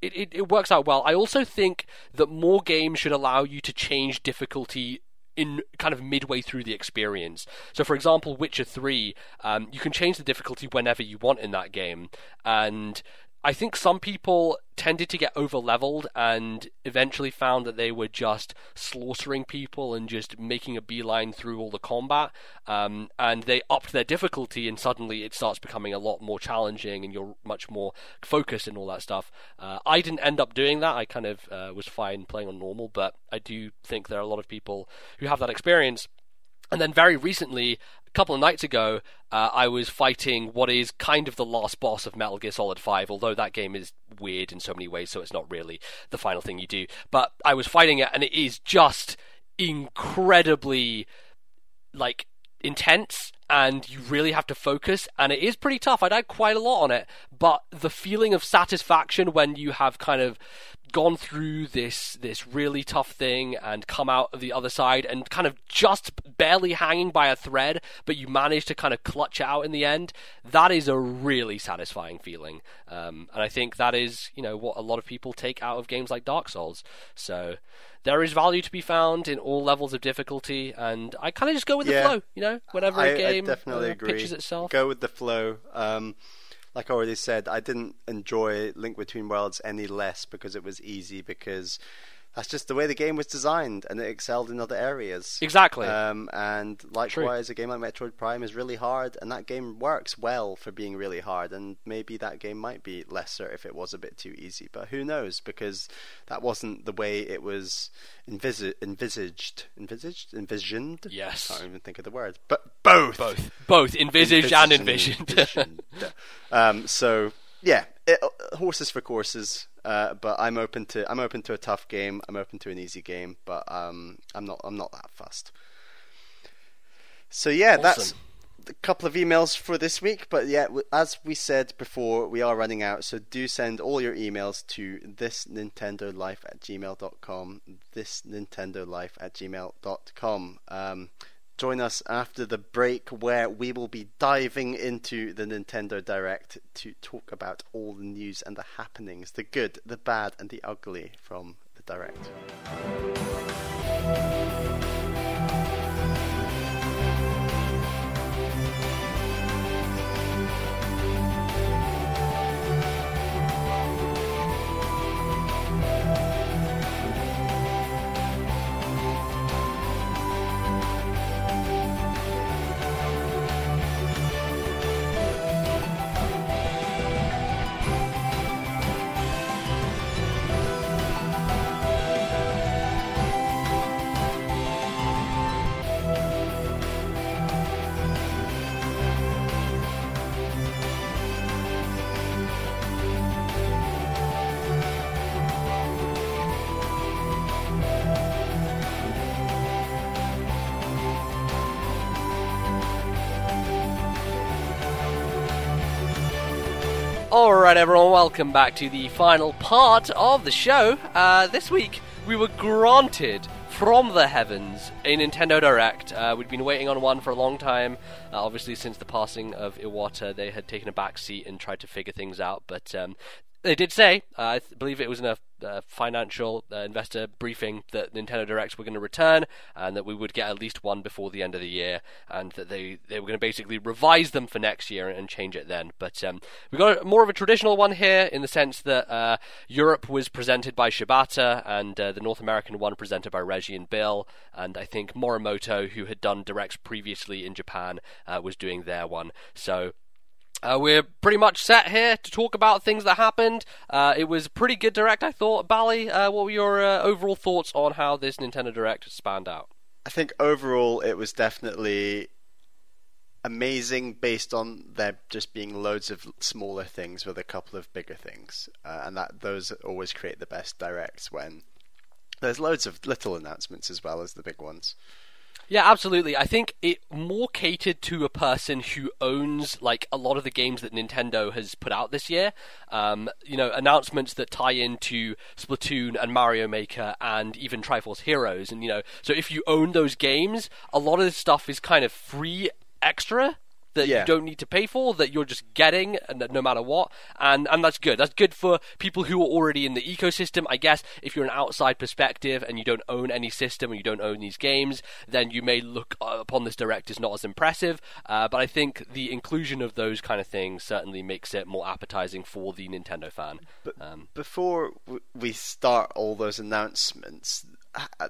it, it, it works out well. I also think that more games should allow you to change difficulty in kind of midway through the experience. So, for example, Witcher 3, um, you can change the difficulty whenever you want in that game, and I think some people tended to get over leveled and eventually found that they were just slaughtering people and just making a beeline through all the combat. Um, and they upped their difficulty, and suddenly it starts becoming a lot more challenging, and you're much more focused and all that stuff. Uh, I didn't end up doing that. I kind of uh, was fine playing on normal, but I do think there are a lot of people who have that experience. And then very recently, couple of nights ago, uh, I was fighting what is kind of the last boss of Metal Gear Solid 5, although that game is weird in so many ways, so it's not really the final thing you do. But I was fighting it, and it is just incredibly, like, intense and you really have to focus and it is pretty tough i died quite a lot on it but the feeling of satisfaction when you have kind of gone through this this really tough thing and come out of the other side and kind of just barely hanging by a thread, but you manage to kind of clutch out in the end. That is a really satisfying feeling, um, and I think that is you know what a lot of people take out of games like Dark Souls. So there is value to be found in all levels of difficulty, and I kind of just go with yeah, the flow. You know, whenever I, a game I definitely uh, agree. pitches itself, go with the flow. Um, like I already said, I didn't enjoy Link Between Worlds any less because it was easy because that's just the way the game was designed, and it excelled in other areas. Exactly. Um, and likewise, True. a game like Metroid Prime is really hard, and that game works well for being really hard. And maybe that game might be lesser if it was a bit too easy, but who knows? Because that wasn't the way it was envis- envisaged, envisaged, envisioned. Yes. I can't even think of the word, but both, both, both envisaged, envisaged and envisioned. envisioned. um, so yeah, it, uh, horses for courses. Uh, but I'm open to I'm open to a tough game. I'm open to an easy game, but um, I'm not I'm not that fast. So yeah, awesome. that's a couple of emails for this week. But yeah, as we said before, we are running out. So do send all your emails to this Nintendo Life at gmail.com. This Nintendo Life at gmail.com. Um, Join us after the break where we will be diving into the Nintendo Direct to talk about all the news and the happenings, the good, the bad, and the ugly from the Direct. Alright, everyone, welcome back to the final part of the show. Uh, this week, we were granted from the heavens a Nintendo Direct. Uh, we'd been waiting on one for a long time. Uh, obviously, since the passing of Iwata, they had taken a back seat and tried to figure things out. But um, They did say, uh, I th- believe it was in a uh, financial uh, investor briefing, that Nintendo Directs were going to return and that we would get at least one before the end of the year, and that they, they were going to basically revise them for next year and change it then. But um, we got more of a traditional one here in the sense that uh, Europe was presented by Shibata and uh, the North American one presented by Reggie and Bill, and I think Morimoto, who had done directs previously in Japan, uh, was doing their one. So uh, we're pretty much set here to talk about things that happened. Uh, it was pretty good direct, I thought. Bally, uh, what were your uh, overall thoughts on how this Nintendo Direct spanned out? I think overall it was definitely amazing based on there just being loads of smaller things with a couple of bigger things, uh, and that those always create the best directs when there's loads of little announcements as well as the big ones. Yeah, absolutely. I think it more catered to a person who owns like a lot of the games that Nintendo has put out this year. Um, you know, announcements that tie into Splatoon and Mario Maker and even Tri Force Heroes, and you know, so if you own those games, a lot of this stuff is kind of free extra that Yeah. you don't need to pay for, that you're just getting, and no matter what, and and that's good. That's good for people who are already in the ecosystem. I guess if you're an outside perspective and you don't own any system and you don't own these games, then you may look uh, upon this direct as not as impressive. Uh, but I think the inclusion of those kind of things certainly makes it more appetizing for the Nintendo fan. Um, Before we start all those announcements,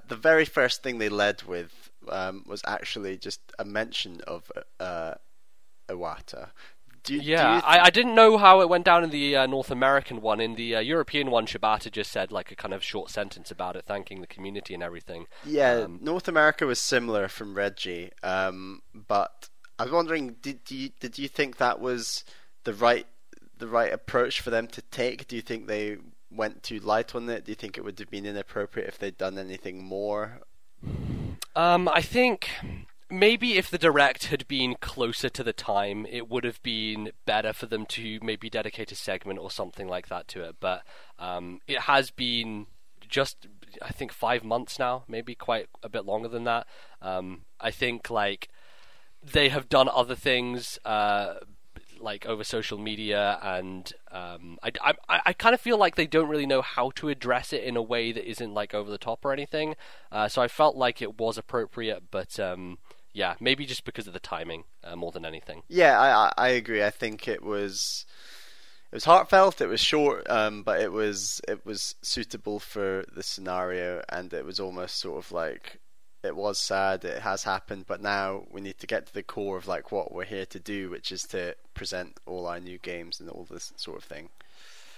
the very first thing they led with um, was actually just a mention of uh, Iwata. Do, you- do Yeah, you I, I didn't know how it went down in the uh, North American one. In the uh, European one, Shibata just said like a kind of short sentence about it, thanking the community and everything. Yeah, Um, North America was similar from Reggie, um, but I was wondering, did you did you think that was the right the right approach for them to take? Do you think they went too light on it? Do you think it would have been inappropriate if they'd done anything more? Um, I think maybe if the direct had been closer to the time, it would have been better for them to maybe dedicate a segment or something like that to it. But um, it has been just, I think, five months now, maybe quite a bit longer than that. Um, I think like they have done other things. Uh, like over social media, and um, I, I, I kind of feel like they don't really know how to address it in a way that isn't like over the top or anything. Uh, so I felt like it was appropriate, but um, yeah, maybe just because of the timing uh, more than anything. Yeah, I, I agree. I think it was it was heartfelt. It was short, um, but it was it was suitable for the scenario, and it was almost sort of like it was sad. It has happened, but now we need to get to the core of like what we're here to do, which is to present all our new games and all this sort of thing.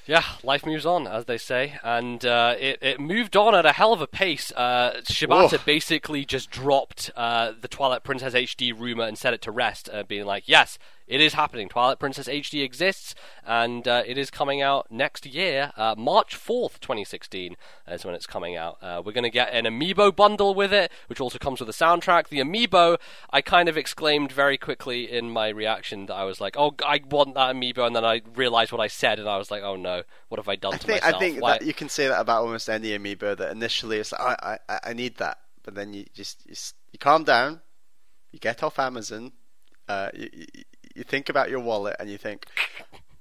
Yeah, life moves on, as they say, and uh, it it moved on at a hell of a pace. Uh, Shibata Whoa. basically just dropped uh, the Twilight Princess HD rumor and set it to rest, uh, being like, "Yes, it is happening. Twilight Princess HD exists, and uh, it is coming out next year, uh, March fourth, 2016, is when it's coming out. Uh, we're going to get an amiibo bundle with it, which also comes with a soundtrack. The amiibo, I kind of exclaimed very quickly in my reaction that I was like, "Oh, I want that amiibo," and then I realized what I said, and I was like, "Oh no, what have I done I to think myself?" I think Why- that you can say that about almost any amiibo. That initially it's like I I, I need that, but then you just you, you calm down, you get off Amazon, uh, you, you you think about your wallet, and you think.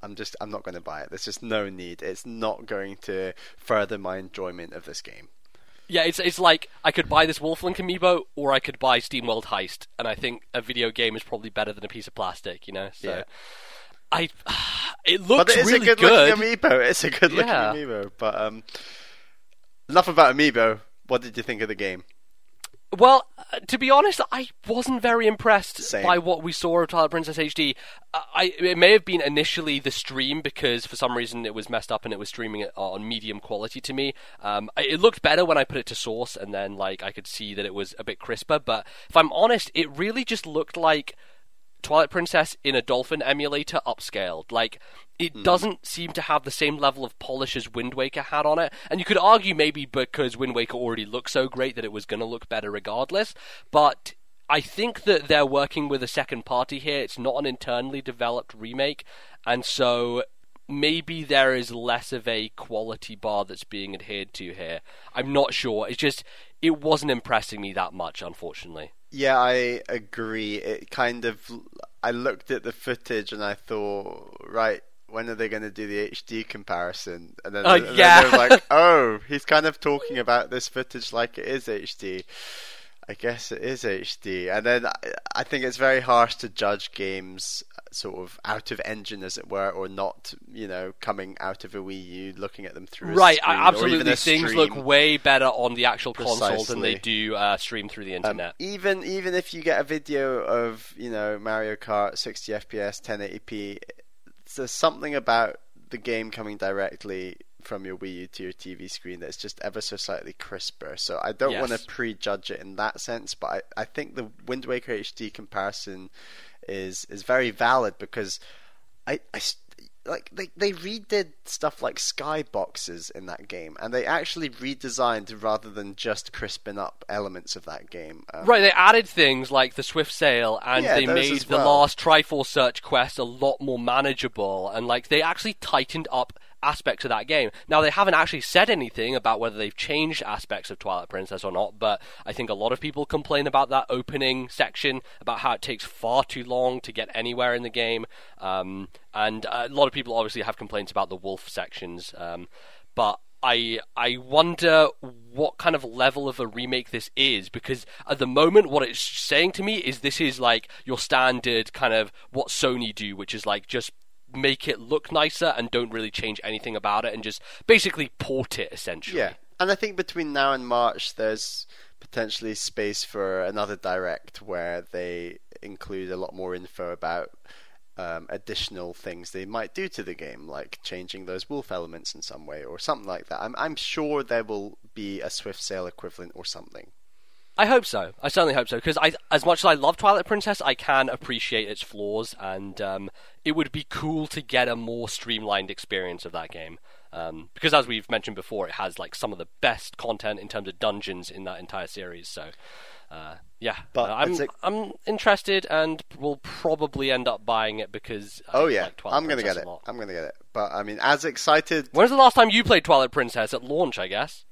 I'm just I'm not going to buy it. There's just no need. It's not going to further my enjoyment of this game. Yeah, it's it's like I could buy this Wolflink amiibo, or I could buy SteamWorld Heist, and I think a video game is probably better than a piece of plastic, you know. So, Yeah. I it looks But it is really a good, looking amiibo. It's a good looking Yeah. amiibo. But um, enough about amiibo. What did you think of the game? Well, uh, to be honest, I wasn't very impressed Same. by what we saw of Twilight Princess HD. Uh, I it may have been initially the stream because for some reason it was messed up and it was streaming it on medium quality to me. Um, I- it looked better when I put it to source and then like I could see that it was a bit crisper. But if I'm honest, it really just looked like Twilight Princess in a Dolphin emulator upscaled. Like, it hmm. doesn't seem to have the same level of polish as Wind Waker had on it. And you could argue maybe because Wind Waker already looked so great that it was going to look better regardless. But I think that they're working with a second party here. It's not an internally developed remake. And so maybe there is less of a quality bar that's being adhered to here. I'm not sure. It's just, it wasn't impressing me that much, unfortunately. Yeah, I agree. It kind of. I looked at the footage and I thought, right, when are they going to do the HD comparison? And then, Uh, and then yeah. they were like, oh, he's kind of talking about this footage like it is HD. I guess it is HD. And then I, think it's very harsh to judge games sort of out of engine, as it were, or not, you know, coming out of a Wii U, looking at them through a Right, screen, absolutely. Things look way better on the actual console than they do uh, stream through the Um, internet. even even if you get a video of you know Mario Kart 60 FPS 1080p, there's something about the game coming directly from your Wii U to your TV screen that's just ever so slightly crisper. So I don't want to prejudge it in that sense, but I, I think the Wind Waker HD comparison is is very valid because I, I like they they redid stuff like skyboxes in that game, and they actually redesigned rather than just crisping up elements of that game. Um, Right, they added things like the Swift Sail, and Yeah, they made as the well. last Triforce Search quest a lot more manageable, and like they actually tightened up aspects of that game. Now they haven't actually said anything about whether they've changed aspects of Twilight Princess or not, but I think a lot of people complain about that opening section, about how it takes far too long to get anywhere in the game, um, and a lot of people obviously have complaints about the wolf sections, um, but. I I wonder what kind of level of a remake this is because at the moment what it's saying to me is this is like your standard kind of what Sony do, which is like just make it look nicer and don't really change anything about it and just basically port it essentially. Yeah, and I think between now and March, there's potentially space for another direct where they include a lot more info about um, additional things they might do to the game, like changing those wolf elements in some way or something like that. I'm I'm sure there will be a Swift Sail equivalent or something. I hope so. I certainly hope so because I, as much as I love Twilight Princess, I can appreciate its flaws, and um, it would be cool to get a more streamlined experience of that game. Um, because as we've mentioned before, it has like some of the best content in terms of dungeons in that entire series. So, uh, yeah, But Uh, I'm a- I'm interested and will probably end up buying it because I Oh yeah, like I'm gonna Princess get it. I'm gonna get it. But I mean, as excited When's the last time you played Twilight Princess at launch? I guess.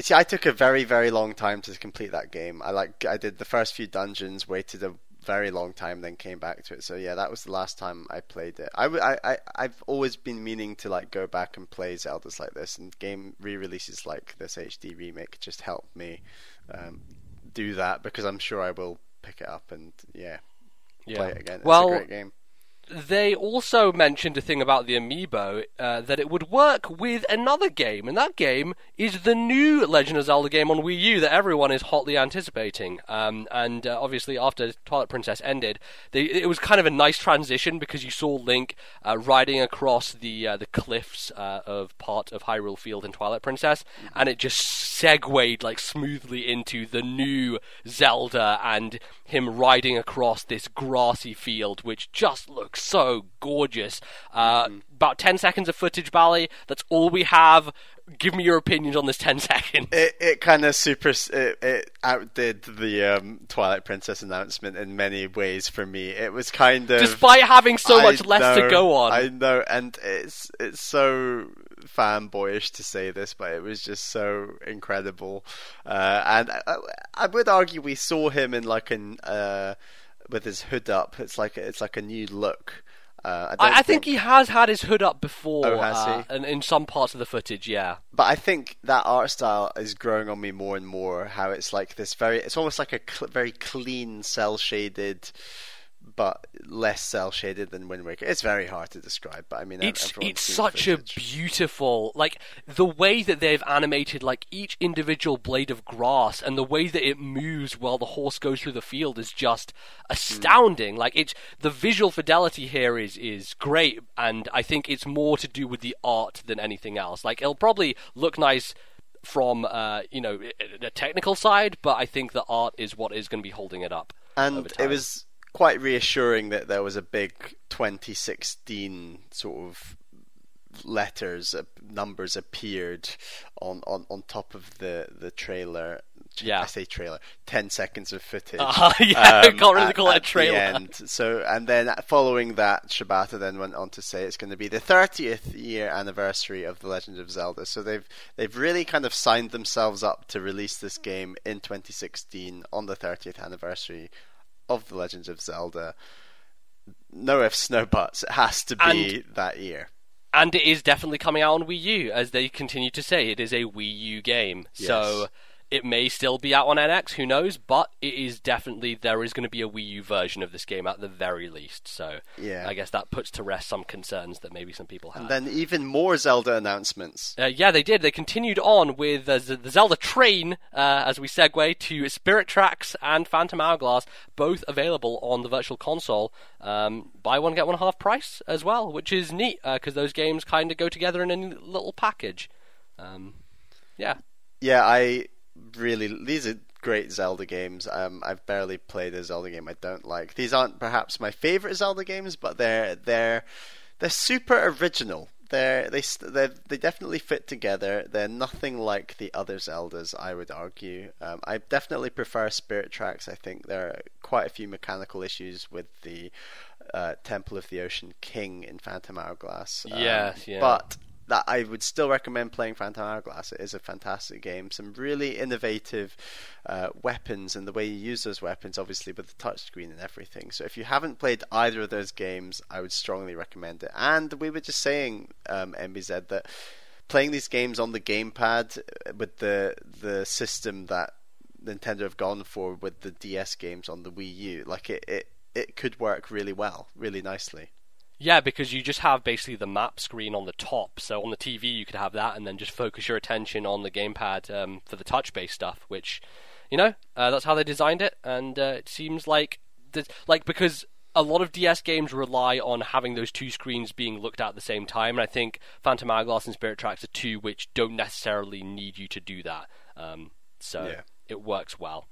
See, I took a very, very long time to complete that game. I like, I did the first few dungeons, waited a very long time, then came back to it. So yeah, that was the last time I played it. I, I, I've always been meaning to like go back and play Zeldas like this, and game re-releases like this HD remake just helped me um, do that because I'm sure I will pick it up and yeah, Yeah. play it again. It's well, a great game. They also mentioned a thing about the amiibo uh, that it would work with another game, and that game is the new Legend of Zelda game on Wii U that everyone is hotly anticipating. Um, and uh, obviously, after Twilight Princess ended, they, it was kind of a nice transition because you saw Link uh, riding across the uh, the cliffs uh, of part of Hyrule Field in Twilight Princess, and it just segued like smoothly into the new Zelda and him riding across this grassy field, which just looks so gorgeous. Uh, About 10 seconds of footage, Bally. That's all we have. Give me your opinions on this 10 seconds. It it kind of super it, it outdid the um, Twilight Princess announcement in many ways for me. It was kind of Despite having so I much less to go on. I know, and it's it's so fanboyish to say this, but it was just so incredible. Uh, and I, I would argue we saw him in like an uh, with his hood up. It's like it's like a new look. Uh, I, I, I think he has had his hood up before, Oh, has uh, he? and in some parts of the footage, yeah. But I think that art style is growing on me more and more. How it's like this very, it's almost like a cl- very clean, cell shaded, but less cell shaded than Wind Waker. It's very hard to describe, but I mean, It's it's such a beautiful like the way that they've animated like each individual blade of grass and the way that it moves while the horse goes through the field is just astounding. Like it's the visual fidelity here is is great, and I think it's more to do with the art than anything else. Like it'll probably look nice from uh, you know the technical side, but I think the art is what is going to be holding it up. and it was quite reassuring that there was a big 2016 sort of letters uh, numbers appeared on, on, on top of the the trailer Yeah. I say trailer 10 seconds of footage Uh, yeah, I can't really at- call it a trailer. end. so and then following that Shibata then went on to say it's going to be the 30th year anniversary of The Legend of Zelda so they've they've really kind of signed themselves up to release this game in 2016 on the 30th anniversary of The Legend of Zelda no ifs, no buts. It has to be that year. and it is definitely coming out on Wii U, as they continue to say. It is a Wii U game, so Yes. It may still be out on NX. Who knows? But it is definitely there is going to be a Wii U version of this game at the very least. So Yeah. I guess that puts to rest some concerns that maybe some people have. And then even more Zelda announcements. Uh, yeah, they did. They continued on with uh, the Zelda train uh, as we segue to Spirit Tracks and Phantom Hourglass, both available on the Virtual Console. Um, buy one get one half price as well, which is neat because those games kind of go together in a little package. Um, yeah, Yeah, I really these are great Zelda games. Um, I've barely played a Zelda game I don't like. These aren't perhaps my favorite Zelda games, but they're they're they're super original. They're they they they definitely fit together. They're nothing like the other Zeldas, I would argue. Um, I definitely prefer Spirit Tracks. I think there are quite a few mechanical issues with the uh, Temple of the Ocean King in Phantom Hourglass. Um, Yes, yeah. But that I would still recommend playing Phantom Hourglass. It is a fantastic game. Some really innovative uh, weapons and the way you use those weapons, obviously with the touchscreen and everything. So if you haven't played either of those games, I would strongly recommend it. And we were just saying, um, MBZ, that playing these games on the gamepad uh, with the the system that Nintendo have gone for with the DS games on the Wii U, like it, it, it could work really well, really nicely. Yeah, because you just have basically the map screen on the top. So on the TV, you could have that, and then just focus your attention on the gamepad um, for the touch-based stuff. Which, you know, uh, that's how they designed it, and uh, it seems like like because a lot of DS games rely on having those two screens being looked at at the same time, and I think Phantom Hourglass and Spirit Tracks are two which don't necessarily need you to do that. Um, so Yeah. it works well.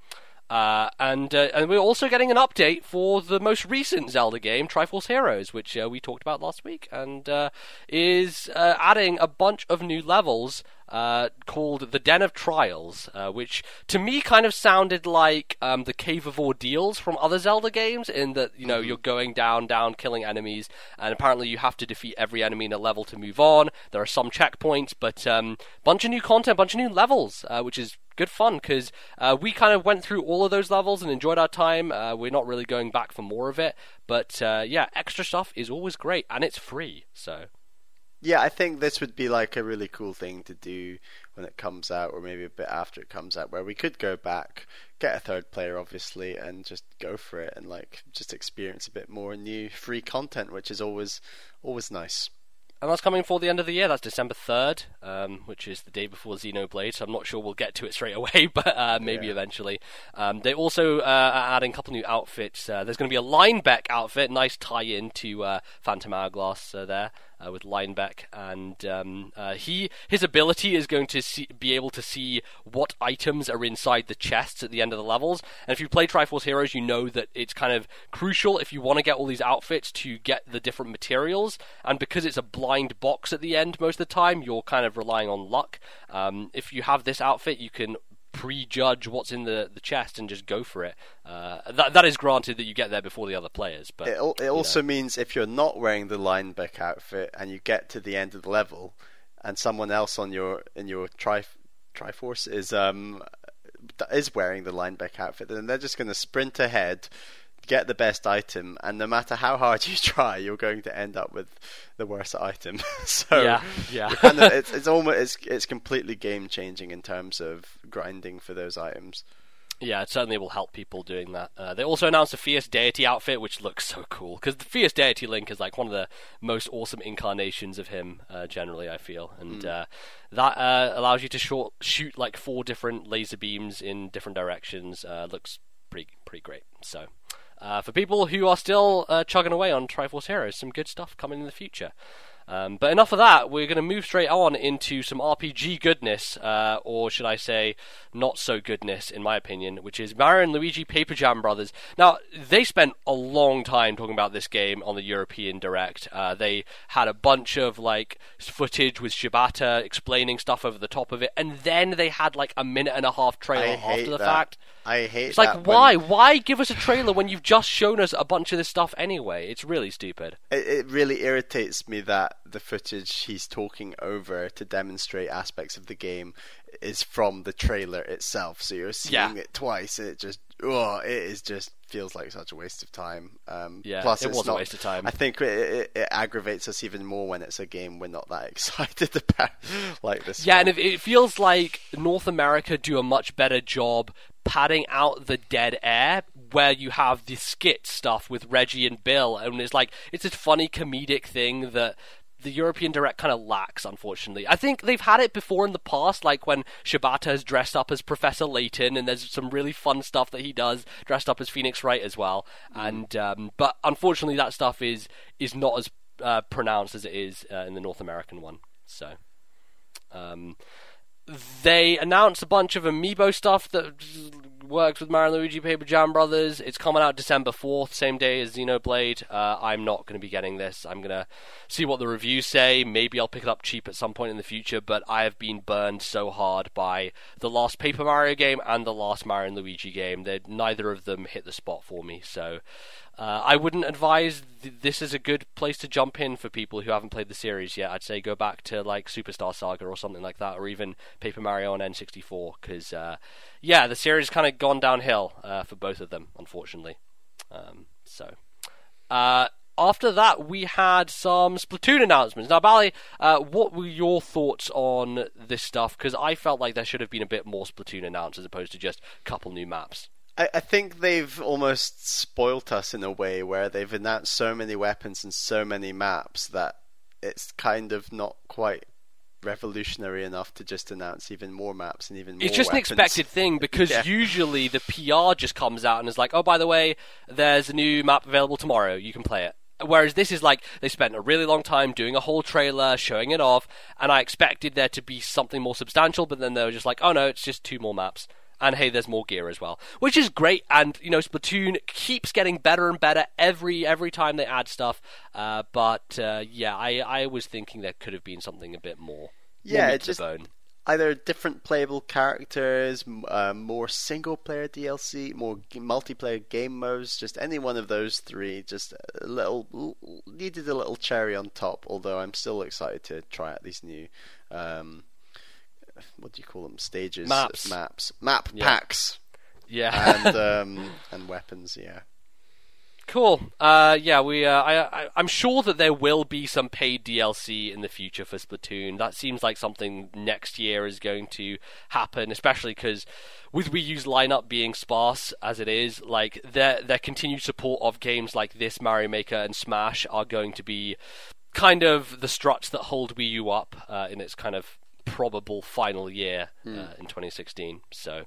Uh, and uh, and we're also getting an update for the most recent Zelda game, Tri Force Heroes, which uh, we talked about last week, and uh, is uh, adding a bunch of new levels uh, called the Den of Trials, uh, which to me kind of sounded like um, the Cave of Ordeals from other Zelda games, in that you know you're going down, down, killing enemies, and apparently you have to defeat every enemy in a level to move on. There are some checkpoints, but um, bunch of new content, bunch of new levels, uh, which is good fun because uh, we kind of went through all of those levels and enjoyed our time. Uh, we're not really going back for more of it, but uh, yeah, extra stuff is always great and it's free. So Yeah, I think this would be like a really cool thing to do when it comes out, or maybe a bit after it comes out, where we could go back, get a third player, obviously, and just go for it and like just experience a bit more new free content, which is always always nice. And that's coming for the end of the year. That's December 3rd, um, which is the day before Xenoblade. So I'm not sure we'll get to it straight away, but uh, maybe Yeah. eventually. Um, they also uh, are adding a couple new outfits. Uh, there's going to be a Linebeck outfit, nice tie in to uh, Phantom Hourglass uh, there. Uh, with Linebeck, and um, uh, he his ability is going to see, be able to see what items are inside the chests at the end of the levels. And if you play Tri Force Heroes, you know that it's kind of crucial if you want to get all these outfits to get the different materials. And because it's a blind box at the end most of the time, you're kind of relying on luck. Um, if you have this outfit, you can prejudge what's in the, the chest and just go for it. Uh, that that is granted that you get there before the other players, but It, it you know. also means if you're not wearing the Linebeck outfit and you get to the end of the level, and someone else on your in your tri Triforce is um is wearing the Linebeck outfit, then they're just going to sprint ahead, get the best item, and no matter how hard you try, you're going to end up with the worst item. so Yeah, yeah. kind of- it's it's almost it's it's completely game changing in terms of grinding for those items. Yeah, it certainly will help people doing that. Uh, they also announced a Fierce Deity outfit, which looks so cool because the Fierce Deity Link is like one of the most awesome incarnations of him. Uh, generally, I feel, and uh, that uh, allows you to short, shoot like four different laser beams in different directions. Uh, looks pretty pretty great. So, uh, for people who are still uh, chugging away on Tri Force Heroes, some good stuff coming in the future. Um, but enough of that. We're going to move straight on into some RPG goodness, uh, or should I say, not so goodness, in my opinion, which is Mario and Luigi Paper Jam Brothers. Now, they spent a long time talking about this game on the European Direct. Uh, they had a bunch of like footage with Shibata explaining stuff over the top of it, and then they had like a minute and a half trailer after the that. fact. I hate It's like, that when- why? Why give us a trailer when you've just shown us a bunch of this stuff anyway? It's really stupid. It, it really irritates me that the footage he's talking over to demonstrate aspects of the game is from the trailer itself. So you're seeing Yeah. it twice, and it just oh, it is just feels like such a waste of time. Um, Yeah, plus it it's was a not- waste of time. I think it, it, it aggravates us even more when it's a game we're not that excited about, like this. Yeah, one. and it feels like North America do a much better job padding out the dead air where you have the skit stuff with Reggie and Bill, and it's like it's a funny comedic thing that the European Direct kind of lacks, unfortunately. I think they've had it before in the past, like when Shibata has dressed up as Professor Layton, and there's some really fun stuff that he does dressed up as Phoenix Wright as well. And um, but unfortunately, that stuff is is not as uh, pronounced as it is uh, in the North American one. So. Um, they announced a bunch of amiibo stuff that works with Mario Luigi Paper Jam Brothers. It's coming out December 4th, same day as Xenoblade. Uh, I'm not going to be getting this. I'm going to see what the reviews say. Maybe I'll pick it up cheap at some point in the future, but I have been burned so hard by the last Paper Mario game and the last Mario Luigi game that neither of them hit the spot for me. So uh, I wouldn't advise th- this is a good place to jump in for people who haven't played the series yet. I'd say go back to like Superstar Saga or something like that, or even Paper Mario on N64, because uh, yeah, the series kind of gone downhill uh, for both of them, unfortunately. Um, so. Uh, after that, we had some Splatoon announcements. Now, Bally, uh, what were your thoughts on this stuff? Because I felt like there should have been a bit more Splatoon announced as opposed to just a couple new maps. I, I think they've almost spoilt us in a way where they've announced so many weapons and so many maps that it's kind of not quite revolutionary enough to just announce even more maps and even more weapons. It's just weapons. an expected thing because Yeah. usually the PR just comes out and is like, oh, by the way, there's a new map available tomorrow. You can play it. Whereas this is like they spent a really long time doing a whole trailer, showing it off, and I expected there to be something more substantial, but then they were just like, oh no, it's just two more maps. And hey, there's more gear as well, which is great. And you know, Splatoon keeps getting better and better every every time they add stuff. Uh, but uh, yeah, I I was thinking there could have been something a bit more. Yeah, more meat it to just- bone. either different playable characters, uh, more single player DLC, more g- multiplayer game modes, just any one of those three. Just a little needed a little cherry on top. Although I'm still excited to try out these new, um, what do you call them? Stages, Maps. maps, map Yeah. packs, Yeah. and um, and weapons. Yeah. Cool. Uh, yeah, we. Uh, I, I, I'm sure that there will be some paid DLC in the future for Splatoon. That seems like something next year is going to happen, especially because with Wii U's lineup being sparse as it is, like their their continued support of games like this, Mario Maker and Smash, are going to be kind of the struts that hold Wii U up uh, in its kind of probable final year uh, in 2016. So.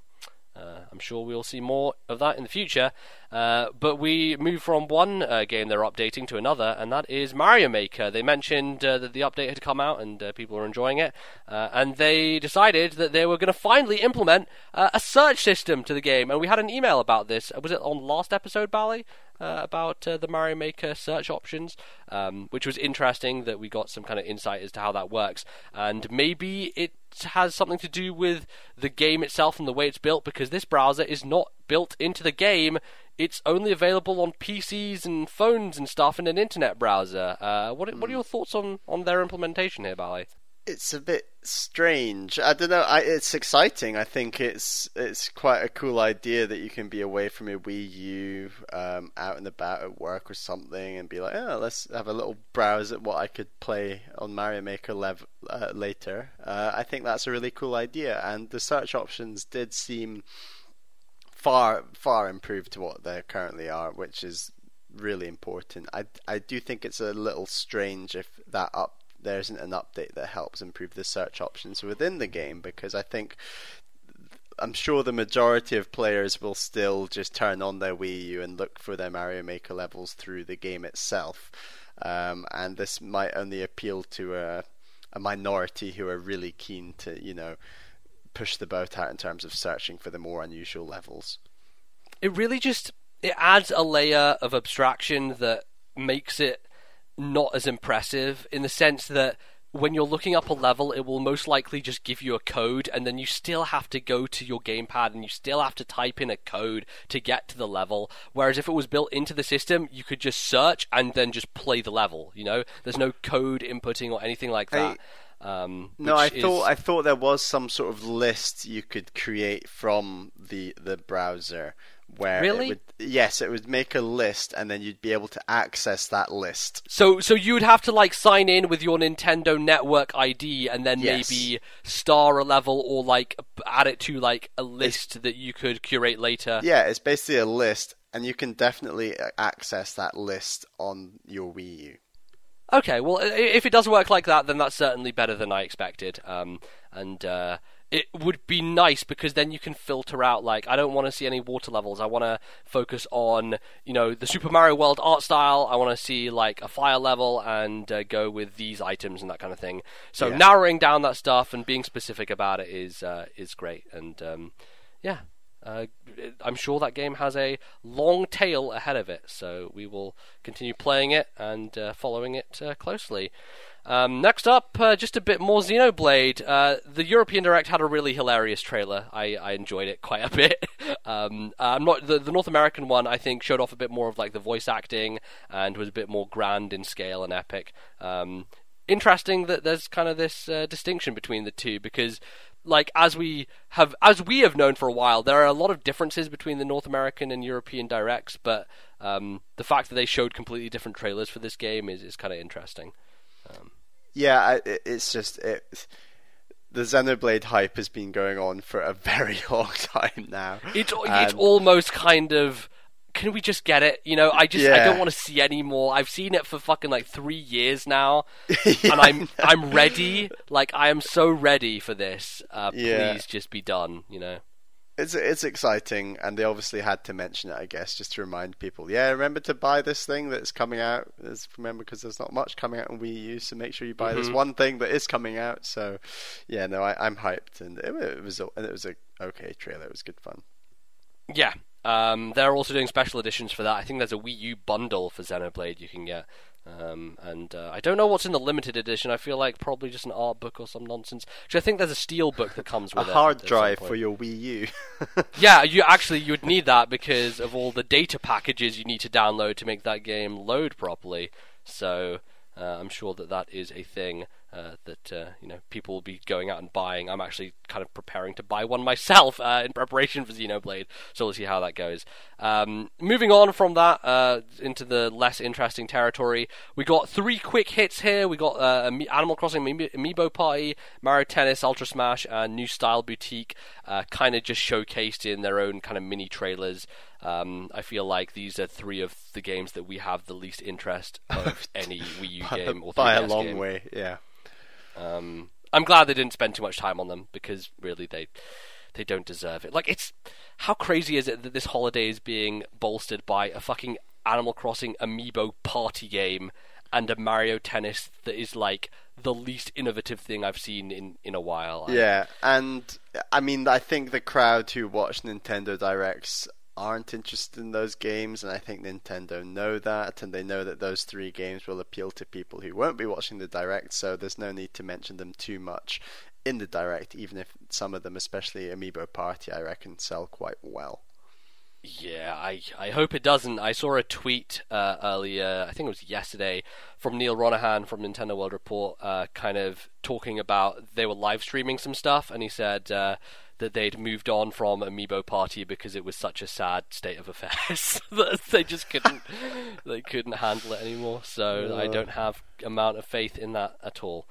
Uh, I'm sure we'll see more of that in the future. Uh, but we move from one uh, game they're updating to another, and that is Mario Maker. They mentioned uh, that the update had come out and uh, people were enjoying it, uh, and they decided that they were going to finally implement uh, a search system to the game. And we had an email about this. Was it on last episode, Bally? Uh, about uh, the Mario Maker search options, um, which was interesting that we got some kind of insight as to how that works. And maybe it has something to do with the game itself and the way it's built, because this browser is not built into the game. It's only available on PCs and phones and stuff in an internet browser. Uh, what, what are your thoughts on, on their implementation here, Bally? It's a bit strange. I don't know. I, it's exciting. I think it's it's quite a cool idea that you can be away from your Wii U, um, out and about at work or something, and be like, oh, let's have a little browse at what I could play on Mario Maker lev- uh, later. Uh, I think that's a really cool idea, and the search options did seem far far improved to what they currently are, which is really important. I I do think it's a little strange if that up there isn't an update that helps improve the search options within the game because I think I'm sure the majority of players will still just turn on their Wii U and look for their Mario Maker levels through the game itself. Um, and this might only appeal to a, a minority who are really keen to, you know, push the boat out in terms of searching for the more unusual levels. it really just it adds a layer of abstraction that makes it not as impressive in the sense that when you're looking up a level, it will most likely just give you a code, and then you still have to go to your gamepad and you still have to type in a code to get to the level. Whereas if it was built into the system, you could just search and then just play the level. You know, there's no code inputting or anything like that. Um, No, I is- thought I thought there was some sort of list you could create from the the browser where Really? it would yes, it would make a list and then you'd be able to access that list. So, so you would have to like sign in with your Nintendo Network ID and then Yes. maybe star a level or like add it to like a list that you could curate later. Yeah, it's basically a list and you can definitely uh, access that list on your Wii U. Okay, well, if it does work like that, then that's certainly better than I expected. Um, and uh, it would be nice because then you can filter out like I don't want to see any water levels. I want to focus on you know the Super Mario World art style. I want to see like a fire level and uh, go with these items and that kind of thing. So Yeah. narrowing down that stuff and being specific about it is uh, is great. And um, yeah. Uh, I'm sure that game has a long tail ahead of it, so we will continue playing it and uh, following it uh, closely. Um, next up, uh, just a bit more Xenoblade. Uh, the European Direct had a really hilarious trailer. I, I enjoyed it quite a bit. um, I'm not the, the North American one. I think showed off a bit more of like the voice acting and was a bit more grand in scale and epic. Um, interesting that there's kind of this uh, distinction between the two because like as we have as we have known for a while there are a lot of differences between the North American and European directs but um, the fact that they showed completely different trailers for this game is, is kind of interesting Yeah, I, it's just it. The Xenoblade hype has been going on for a very long time now. it's it's And- almost kind of can we just get it you know I just I don't want to see any more I've seen it for fucking like 3 years now Yeah, and I'm I'm ready like I am so ready for this uh, Yeah. please just be done you know It's it's exciting, and they obviously had to mention it, I guess, just to remind people. Yeah, remember to buy this thing that's coming out. There's, remember, because there's not much coming out on Wii U, so make sure you buy this Mhm. one thing that is coming out. So, yeah, no, I, I'm hyped, and it, it was a, and it was a okay trailer. It was good fun. Yeah. Um, they're also doing special editions for that. I think there's a Wii U bundle for Xenoblade you can get. Um, and uh, I don't know what's in the limited edition. I feel like probably just an art book or some nonsense. Which I think there's a steel book that comes with it. A hard drive for your Wii U. Yeah, you actually you would need that because of all the data packages you need to download to make that game load properly. So uh, I'm sure that that is a thing uh, that uh, you know people will be going out and buying. I'm actually kind of preparing to buy one myself uh, in preparation for Xenoblade, so we'll see how that goes. Um, moving on from that uh, into the less interesting territory, we got three quick hits here. We got uh, Animal Crossing Ami- Amiibo Party, Mario Tennis, Ultra Smash, and New Style Boutique, kind of just showcased in their own kind of mini trailers. Um, I feel like these are three of the games that we have the least interest of any Wii U game or 3DS by a long game. way. Yeah. Um, I'm glad they didn't spend too much time on them because really they they don't deserve it. Like it's how crazy is it that this holiday is being bolstered by a fucking Animal Crossing amiibo party game and a Mario Tennis that is like the least innovative thing I've seen in in a while. Yeah, and I mean, I think the crowd who watch Nintendo Directs aren't interested in those games, and I think Nintendo know that, and they know that those three games will appeal to people who won't be watching the Direct, so there's no need to mention them too much in the Direct, even if some of them, especially Amiibo Party, I reckon sell quite well. Yeah, I, I hope it doesn't. I saw a tweet uh, earlier, I think it was yesterday, from Neal Ronaghan from Nintendo World Report, uh, kind of talking about they were live streaming some stuff, and he said uh, that they'd moved on from Amiibo Party because it was such a sad state of affairs that they just couldn't they couldn't handle it anymore. So I Uh. don't have amount of faith in that at all.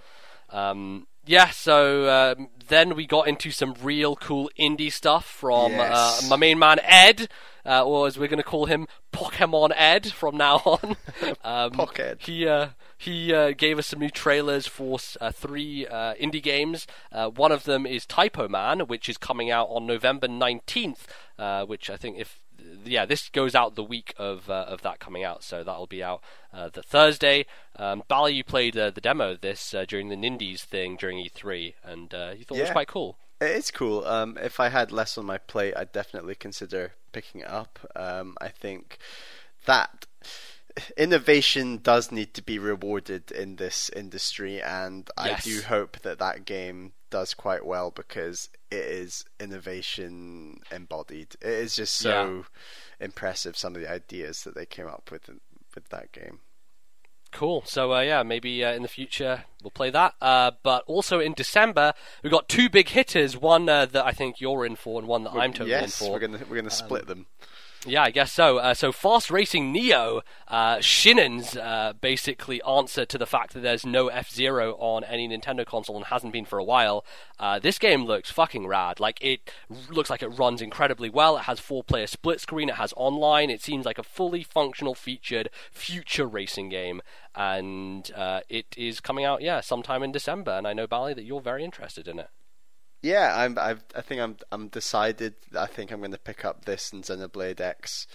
Um, yeah, so um, then we got into some real cool indie stuff from Yes. uh, my main man Ed, uh, or as we're going to call him, Pokemon Ed from now on. um, Pocked. He uh, he uh, gave us some new trailers for uh, three uh, indie games. Uh, one of them is Typoman, which is coming out on November nineteenth. Uh, which I think if yeah, this goes out the week of uh, of that coming out, so that'll be out uh, the Thursday. Um, Bally, you played uh, the demo of this uh, during the Nindies thing during E3, and uh, you thought it was quite cool. It is cool. Um, if I had less on my plate, I'd definitely consider picking it up. Um, I think that innovation does need to be rewarded in this industry, and Yes. I do hope that that game does quite well because it is innovation embodied. It is just so impressive some of the ideas that they came up with with that game. Cool. So uh, yeah, maybe uh, in the future we'll play that. Uh, but also in December we've got two big hitters. One uh, that I think you're in for, and one that I'm totally yes, in for. we're gonna we're gonna split them. Yeah, I guess so. Uh, so, Fast Racing Neo, uh, uh, basically answer to the fact that there's no F Zero on any Nintendo console and hasn't been for a while. Uh, this game looks fucking rad. Like it looks like it runs incredibly well. It has four-player split screen. It has online. It seems like a fully functional, featured future racing game, and uh, it is coming out yeah sometime in December. And I know Bally that you're very interested in it. Yeah, I'm. I've, I think I'm. I'm decided. I think I'm going to pick up this and Xenoblade X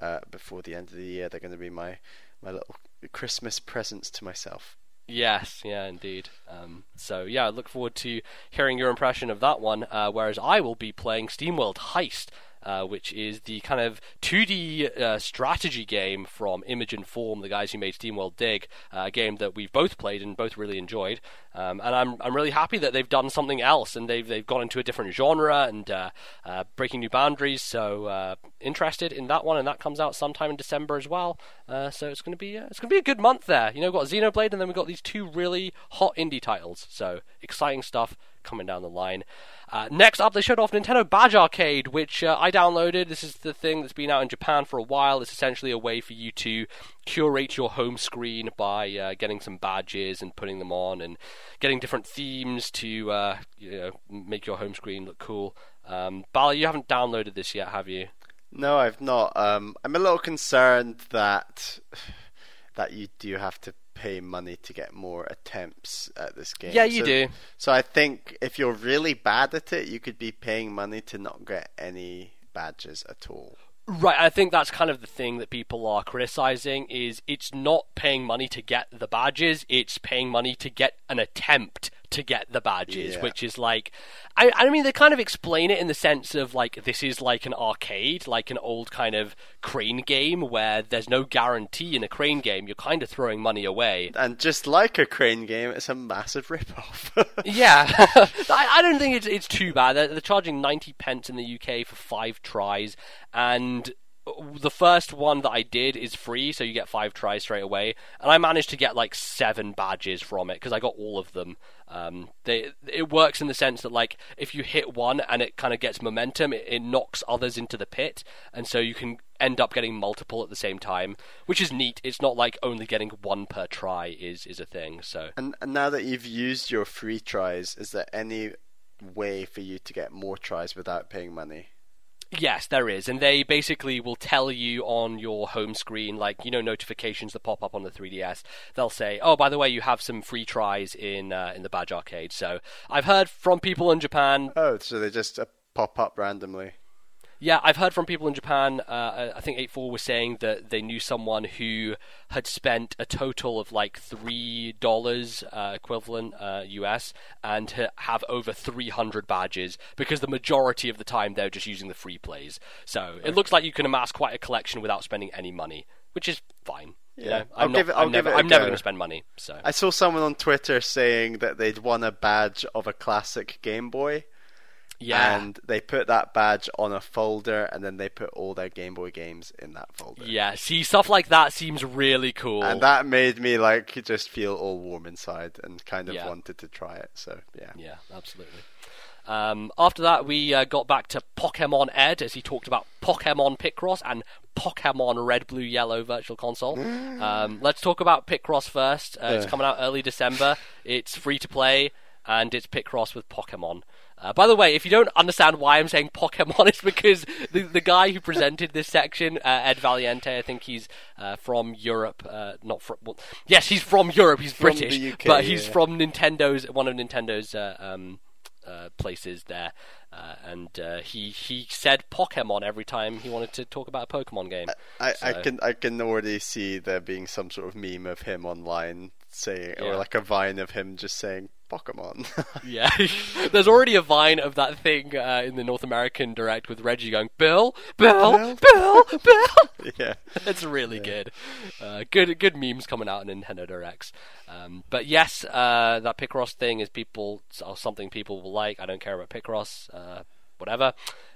uh, before the end of the year. They're going to be my my little Christmas presents to myself. Yes, yeah, indeed. Um, so yeah, I look forward to hearing your impression of that one. Uh, whereas I will be playing SteamWorld Heist, uh, which is the kind of 2D uh, strategy game from Image and Form, the guys who made SteamWorld Dig, uh, a game that we've both played and both really enjoyed. Um, and I'm I'm really happy that they've done something else and they've they've gone into a different genre and uh, breaking new boundaries. So interested in that one, and that comes out sometime in December as well. So it's to be it's going to be a good month there. You know, we've got Xenoblade, and then we've got these two really hot indie titles. So exciting stuff coming down the line. Uh, next up, they showed off Nintendo Badge Arcade, which uh, I downloaded. This is the thing that's been out in Japan for a while. It's essentially a way for you to curate your home screen by uh, getting some badges and putting them on, and getting different themes to uh, you know make your home screen look cool. Um, Bala, you haven't downloaded this yet, have you? No, I've not. Um, I'm a little concerned that that you do have to pay money to get more attempts at this game. Yeah, you So- do. So I think if you're really bad at it, you could be paying money to not get any badges at all. Right, I think that's kind of the thing that people are criticizing is it's not paying money to get the badges, it's paying money to get an attempt to get the badges, Yeah. which is like I I mean they kind of explain it in the sense of like this is like an arcade, like an old kind of crane game where there's no guarantee in a crane game, you're kind of throwing money away. And just like a crane game, it's a massive rip-off. Yeah, I, I don't think it's it's too bad. They're, they're charging ninety pence in the UK for five tries, and the first one that I did is free, so you get five tries straight away. And I managed to get like seven badges from it because I got all of them. Um, they it works in the sense that like if you hit one and it kind of gets momentum, it, it knocks others into the pit, and so you can end up getting multiple at the same time, which is neat. It's not like only getting one per try is is a thing. So and, and now that you've used your free tries, is there any way for you to get more tries without paying money? Yes, there is, and they basically will tell you on your home screen, like you know, notifications that pop up on the 3DS. They'll say, "Oh, by the way, you have some free tries in uh, in the Badge Arcade." So I've heard from people in Japan. Oh, so they just uh, pop up randomly. Yeah, I've heard from people in Japan. Uh, I think 84 was saying that they knew someone who had spent a total of like three dollars uh, equivalent uh, US and ha- have over 300 badges because the majority of the time they're just using the free plays. So it looks like you can amass quite a collection without spending any money, which is fine. You Yeah. know, I'll I'm not, it- I'm never, I'm never going to spend money. So I saw someone on Twitter saying that they'd won a badge of a classic Game Boy. Yeah, And they put that badge on a folder, and then they put all their Game Boy games in that folder. yeah. See, stuff like that seems really cool. And that made me like just feel all warm inside and kind of Yeah. wanted to try it. So yeah. Yeah, absolutely. Um, after that, we uh, got back to Pokemon Ed as he talked about Pokemon Picross and Pokemon Red, Blue, Yellow Virtual Console. um, let's talk about Picross first. Uh, it's coming out early December. It's free to play, and it's Picross with Pokemon. Uh, by the way, if you don't understand why I'm saying Pokemon, it's because the the guy who presented this section, uh, Ed Valiente, I think he's uh, from Europe. Uh, not from. Well, yes, he's from Europe. He's From British, UK, but he's yeah. from Nintendo's one of Nintendo's uh, um, uh, places there, uh, and uh, he he said Pokemon every time he wanted to talk about a Pokemon game. I, I So- can I can already see there being some sort of meme of him online saying, Yeah. or like a vine of him just saying Pokemon. Yeah, there's already a vine of that thing uh, in the North American Direct with Reggie going, "Bill, Bill, Bill, Bill." Bill. yeah. it's really good. Uh, good, good memes coming out in Nintendo Directs. Um, but yes, uh, that Picross thing is people or something people will like. I don't care about Picross. Uh, whatever.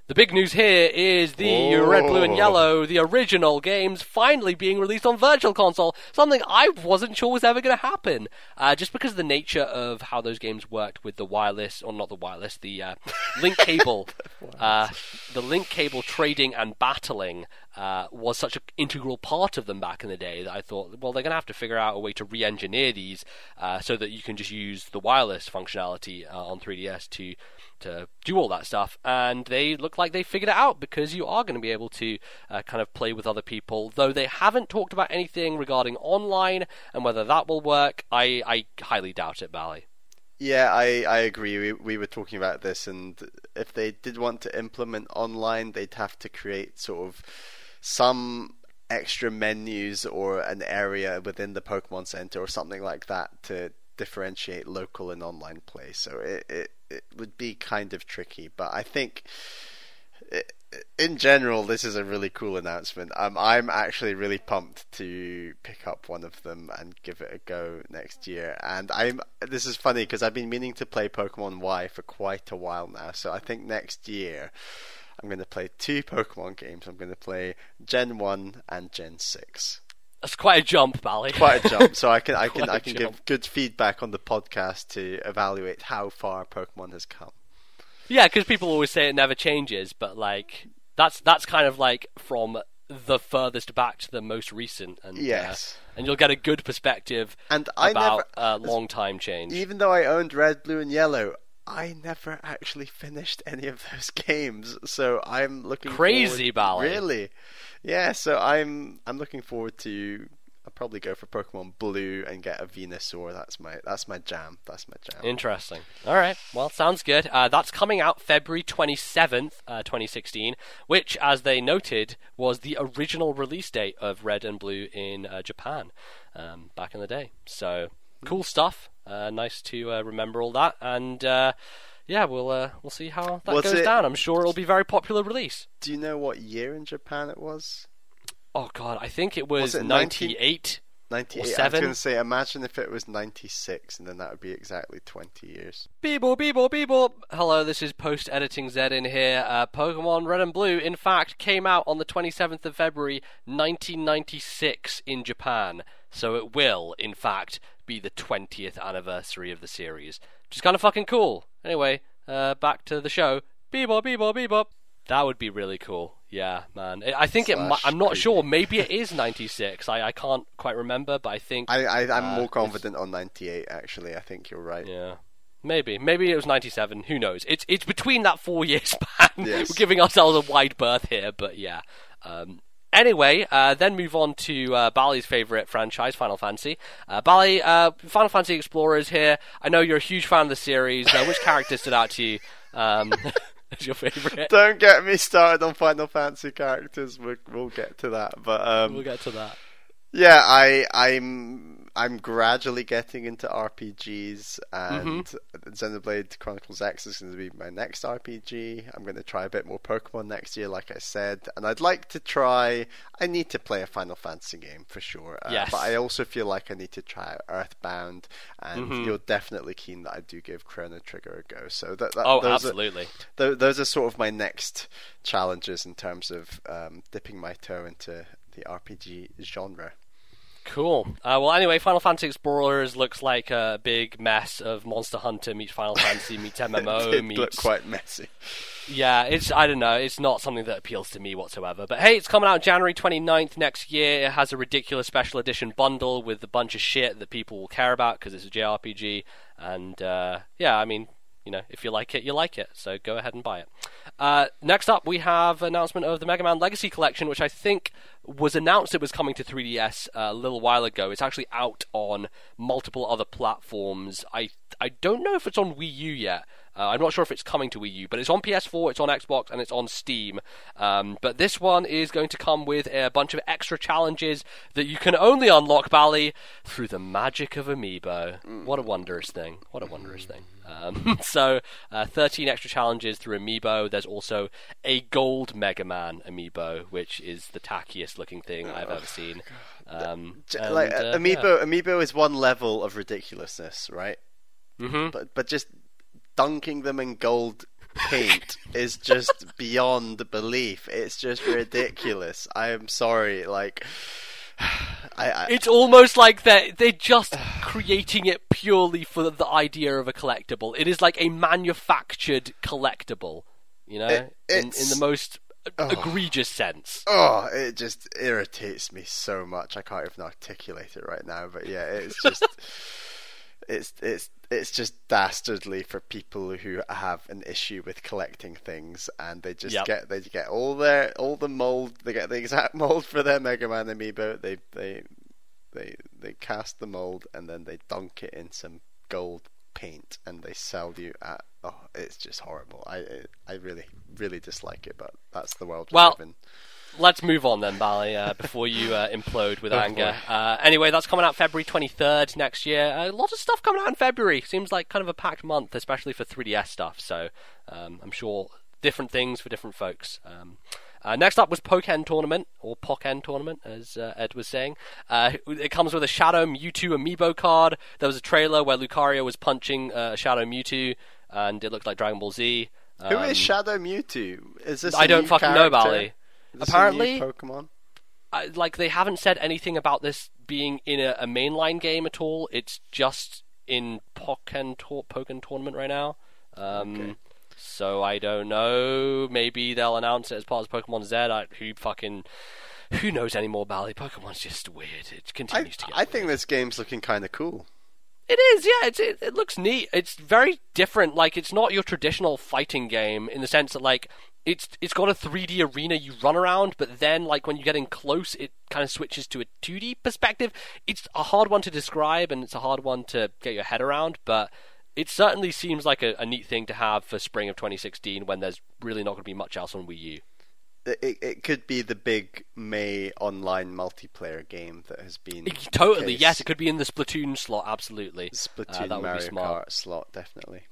The big news here is the Oh. Red, Blue, and Yellow, the original games, finally being released on Virtual Console. Something I wasn't sure was ever going to happen, uh, just because of the nature of how those games worked with the wireless, or not the wireless, the uh, link cable, uh, the link cable trading and battling. Uh, was such an integral part of them back in the day that I thought, well, they're going to have to figure out a way to re-engineer these uh, so that you can just use the wireless functionality uh, on 3DS to to do all that stuff. And they look like they figured it out because you are going to be able to uh, kind of play with other people. Though they haven't talked about anything regarding online and whether that will work, I, I highly doubt it, Bally. Yeah, I, I agree. We we were talking about this, and if they did want to implement online, they'd have to create sort of some extra menus or an area within the Pokemon Center or something like that to differentiate local and online play. So it it, it would be kind of tricky, but I think. i in general, this is a really cool announcement. Um, I'm actually really pumped to pick up one of them and give it a go next year. And I'm this is funny because I've been meaning to play Pokemon Y for quite a while now. So I think next year I'm going to play two Pokemon games. I'm going to play Gen One and Gen Six. That's quite a jump, Bally. Quite a jump. So I can I can a I can give good feedback on the podcast to evaluate how far Pokemon has come. Yeah, because people always say it never changes, but like that's that's kind of like from the furthest back to the most recent, and uh, Yes. and you'll get a good perspective And I about never uh, long time change. even though I owned Red, Blue, and Yellow, I never actually finished any of those games. So I'm looking Crazy, Bally. Really? Yeah. So I'm I'm looking forward to. I'll probably go for Pokemon Blue and get a Venusaur. That's my that's my jam. That's my jam. Interesting. All right. Well, sounds good. Uh, that's coming out February 27th, uh, 2016, which, as they noted, was the original release date of Red and Blue in uh, Japan um, back in the day. So, cool stuff. Uh, nice to uh, remember all that. And uh, yeah, we'll uh, we'll see how that Was goes it- down. I'm sure it'll be a very popular release. Do you know what year in Japan it was? Oh God, I think it was, Was it 19? 98. Ninety eight. I was going to say, imagine if it was ninety six, and then that would be exactly twenty years. Beeble, beeble, beeble. Hello, this is post editing Z in here. Uh, Pokemon Red and Blue, in fact, came out on the 27th of February 1996 in Japan. So it will, in fact, be the 20th anniversary of the series. Which is kind of fucking cool. Anyway, uh, back to the show. Beeble, beeble, beeble. That would be really cool. Yeah, man. I- I think it. Mi- I'm not creepy. sure. Maybe it is 96. I, I can't quite remember, but I think. I, I I'm Uh, more confident on ninety eight. Actually, I think you're right. Yeah. Maybe. Maybe it was 97. Who knows? It's it's between that four year span. Yes. We're giving ourselves a wide berth here, but yeah. Um, anyway, uh, then move on to uh, Bally's favourite franchise, Final Fantasy. Uh, Bally, uh, Final Fantasy Explorers here. I know you're a huge fan of the series. Uh, which character stood out to you um, as your favourite? Don't get me started on Final Fantasy characters. We'll, we'll get to that. But um, We'll get to that. yeah, I I'm I'm gradually getting into RPGs, and Mm-hmm. Xenoblade Chronicles X is going to be my next RPG. I'm going to try a bit more Pokemon next year, like I said, and I'd like to try. I need to play a Final Fantasy game for sure. Uh, Yes. but I also feel like I need to try Earthbound, and Mm-hmm. you're definitely keen that I do give Chrono Trigger a go. So that, that Oh, those are- absolutely. Th- those are sort of my next challenges in terms of um, dipping my toe into the RPG genre. Cool. Uh, well, anyway, Final Fantasy Explorers looks like a big mess of Monster Hunter meets Final Fantasy meets MMO it meets look quite messy. Yeah, it's I don't know, it's not something that appeals to me whatsoever. But hey, it's coming out January 29th next year. It has a ridiculous special edition bundle with a bunch of shit that people will care about because it's a JRPG. And uh, yeah, I mean, you know, if you like it, you like it. So go ahead and buy it. Uh, next up, we have announcement of the Mega Man Legacy Collection, which I think was announced it was coming to 3DS uh, a little while ago. It's actually out on multiple other platforms. I I don't know if it's on Wii U yet. Uh, I'm not sure if it's coming to Wii U, but it's on PS4, it's on Xbox, and it's on Steam. Um, but this one is going to come with a bunch of extra challenges that you can only unlock, Bally, through the magic of Amiibo. What a wondrous thing! What a wondrous thing! Um, so, uh, 13 extra challenges through Amiibo. There's also a gold Mega Man Amiibo, which is the tackiest looking thing I've ever seen. Um, and, like uh, Amiibo, Amiibo is one level of ridiculousness, right? yeah. Mhm. But but just dunking them in gold paint is just beyond belief. It's just ridiculous. I am sorry, like. I, I It's almost like they're they're just creating it purely for the idea of a collectible. It is like a manufactured collectible, you know, It- in, in the most oh. egregious sense. Oh, it just irritates me so much. I can't even articulate it right now. But yeah, it's just it's it's it's just dastardly for people who have an issue with collecting things, and they just Yep. get they get all their all the mold. They get the exact mold for their Mega Man amiibo. They they they they cast the mold and then they dunk it in some gold paint and they sell you at oh it's just horrible i i really really dislike it but that's the world we live in Let's move on then, Bally, uh, before you uh, implode with Oh, anger. Uh, anyway, that's coming out February 23rd next year. a lot of stuff coming out in February. Seems like kind of a packed month, especially for 3DS stuff. So um, I'm sure different things for different folks. Um, uh, next up was Pokken Tournament, or Pokken Tournament, as uh, Ed was saying. Uh, it comes with a Shadow Mewtwo amiibo card. There was a trailer where Lucario was punching uh, Shadow Mewtwo, and it looked like Dragon Ball Z. Who is Um, Shadow Mewtwo is this I don't fucking know, character? Bally. Is this a new Apparently- pokemon I, like they haven't said anything about this being in a, a mainline game at all. It's just in Pokken, Tor- Pokken tournament right now. Um, Okay. So I don't know. Maybe they'll announce it as part of Pokemon Z. I, who fucking who knows anymore? Bally Pokemon's just weird. It I, continues to get. I think this game's looking kind of cool It is, yeah. It's, it, it looks neat. It's very different. Like it's not your traditional fighting game in the sense that like it's it's got a 3D arena you run around, but then like when you get in close, it kind of switches to a 2D perspective. It's a hard one to describe and it's a hard one to get your head around, but it certainly seems like a, a neat thing to have for spring of 2016 when there's really not going to be much else on Wii U. it, it, could be the big May online multiplayer game that has been It- totally, case. yes, it could be in the Splatoon slot. Absolutely, Splatoon Uh, that would be Mario smart. Kart slot definitely.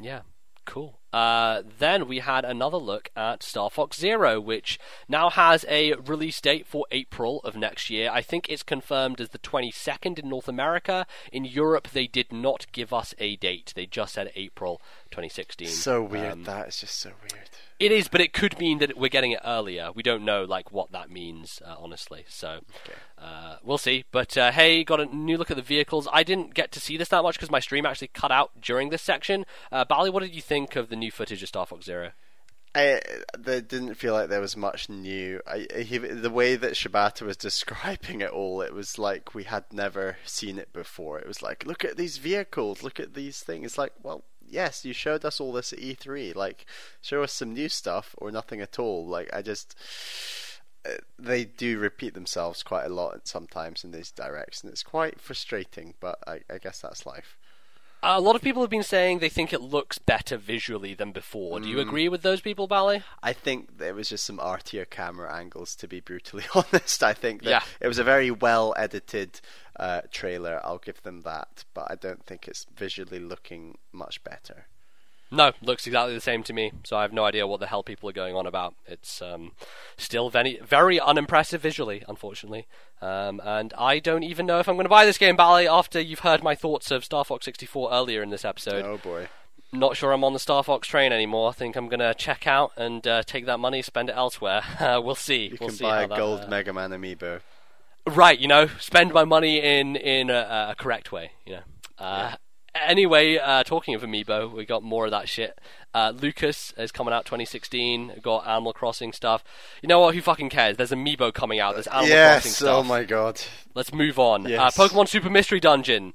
Yeah, cool. Uh, then we had another look at Star Fox Zero, which now has a release date for April of next year. I think it's confirmed as the 22nd in North America. In Europe, they did not give us a date. They just said April 2016. So weird. Um, that is just so weird. it is, but it could mean that we're getting it earlier. We don't know like what that means, uh, honestly. So Okay. uh, we'll see. But uh, hey, got a new look at the vehicles. I didn't get to see this that much because my stream actually cut out during this section. Uh, Bally, what did you think of the new footage of Star Fox Zero? I, there didn't feel like there was much new. I, he, the way that Shibata was describing it all, it was like we had never seen it before. It was like, look at these vehicles, look at these things. It's like, well, yes, you showed us all this at E3. Like, show us some new stuff or nothing at all. Like, I just. uh, They do repeat themselves quite a lot sometimes in these directs, and it's quite frustrating. But I, I guess that's life. A lot of people have been saying they think it looks better visually than before. Do you agree with those people, Bally? I think there was just some artier camera angles, to be brutally honest. I think that Yeah. it was a very well edited uh, trailer. I'll give them that, but I don't think it's visually looking much better. No, looks exactly the same to me. So I have no idea what the hell people are going on about. It's um, still very, very unimpressive visually, unfortunately. Um, and I don't even know if I'm going to buy this game, Bally, after you've heard my thoughts of Star Fox 64 earlier in this episode. Oh boy. Not sure I'm on the Star Fox train anymore. I think I'm going to check out and uh, take that money, spend it elsewhere. Uh, we'll see. You we'll can see buy a that, gold uh, Mega Man amiibo. Right, you know, spend my money in in a, a correct way, you know. Uh, Anyway, uh, talking of Amiibo, we got more of that shit. Uh, Lucas is coming out 2016. We've got Animal Crossing stuff. You know what? Who fucking cares? There's Amiibo coming out. There's Animal Crossing Yes, stuff. oh my god. Let's move on. Yes. Uh, Pokemon Super Mystery Dungeon.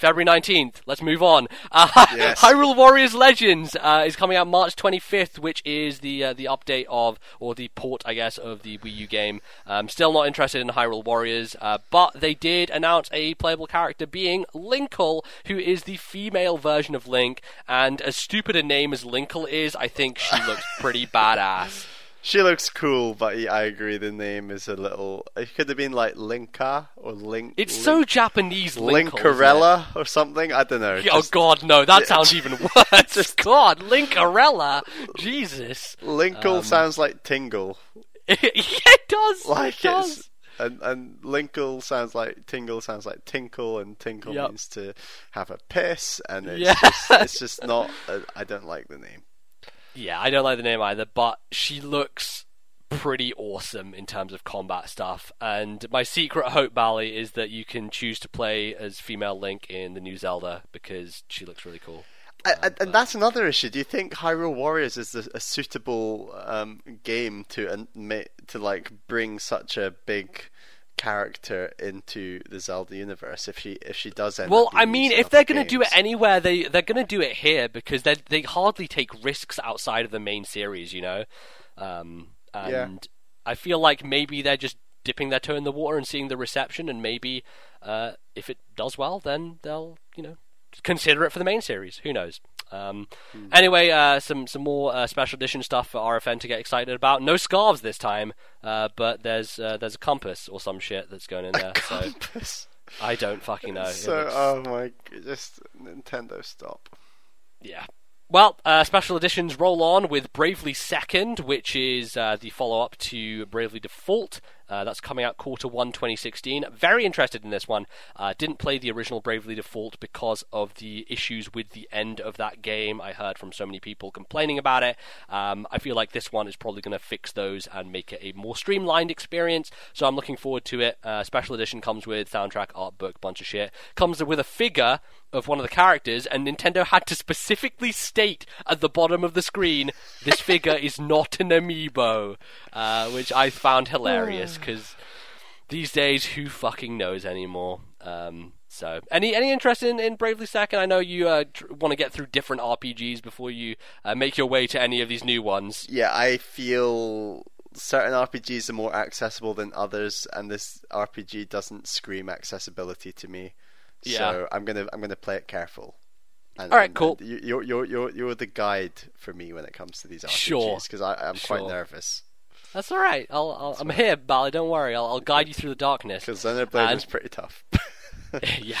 February 19th. Let's move on. Uh, Yes. Hyrule Warriors Legends uh, is coming out March 25th, which is the uh, the update of, or the port, I guess, of the Wii U game. Um, still not interested in Hyrule Warriors, uh, but they did announce a playable character being Linkle, who is the female version of Link. And as stupid a name as Linkle is, I think she looks pretty badass. She looks cool, but yeah, I agree. The name is a little. It could have been like Linka or Link. It's Link, so Japanese, Linkle. Linkarella or something. I don't know. Oh Just God, no! That Yeah. sounds even worse. God, Linkarella, Jesus. Linkle Um, sounds like Tingle. yeah, it does. Like it does. it's and and Linkle sounds like Tingle sounds like Tinkle, and Tinkle Yep. means to have a piss, and it's Yeah. just it's just not. Uh, I don't like the name. Yeah, I don't like the name either, but she looks pretty awesome in terms of combat stuff. And my secret hope, Bally, is that you can choose to play as female Link in the new Zelda because she looks really cool. I, and that's another issue. Do you think Hyrule Warriors is a, a suitable um, game to um, ma- to like bring such a big character into the Zelda universe if she if she does end Well, I mean, if they're going to do it anywhere, they they're going to do it here because they they hardly take risks outside of the main series, you know. Um, and Yeah. I feel like maybe they're just dipping their toe in the water and seeing the reception, and maybe uh, if it does well, then they'll you know consider it for the main series. Who knows? Um, Hmm. Anyway, uh, some some more uh, special edition stuff for RFN to get excited about. No scarves this time, uh, but there's uh, there's a compass or some shit that's going in there. So Compass. I don't fucking know. So, looks- oh my, just Nintendo stop. Yeah. Well, uh, special editions roll on with Bravely Second, which is uh, the follow up to Bravely Default. Uh, that's coming out quarter one 2016. Very interested in this one. Uh, didn't play the original Bravely Default because of the issues with the end of that game. I heard from so many people complaining about it. Um, I feel like this one is probably going to fix those and make it a more streamlined experience. So I'm looking forward to it. Uh, special edition comes with soundtrack, art book, bunch of shit. Comes with a figure of one of the characters, and Nintendo had to specifically state at the bottom of the screen, "This figure is not an amiibo," uh, which I found hilarious because these days, who fucking knows anymore? Um, so, any any interest in, in Bravely Second? I know you uh, tr- want to get through different RPGs before you uh, make your way to any of these new ones. Yeah, I feel certain RPGs are more accessible than others, and this RPG doesn't scream accessibility to me. Yeah. So I'm gonna I'm gonna play it careful. And, All right, and- cool. and you- You're you're you're you're the guide for me when it comes to these Sure. RPGs because I'm quite nervous. That's all right. I'll, I'll, I'm here, Bally. Don't worry. I'll, I'll guide you through the darkness. Because Xenoblade And- was pretty tough. yeah.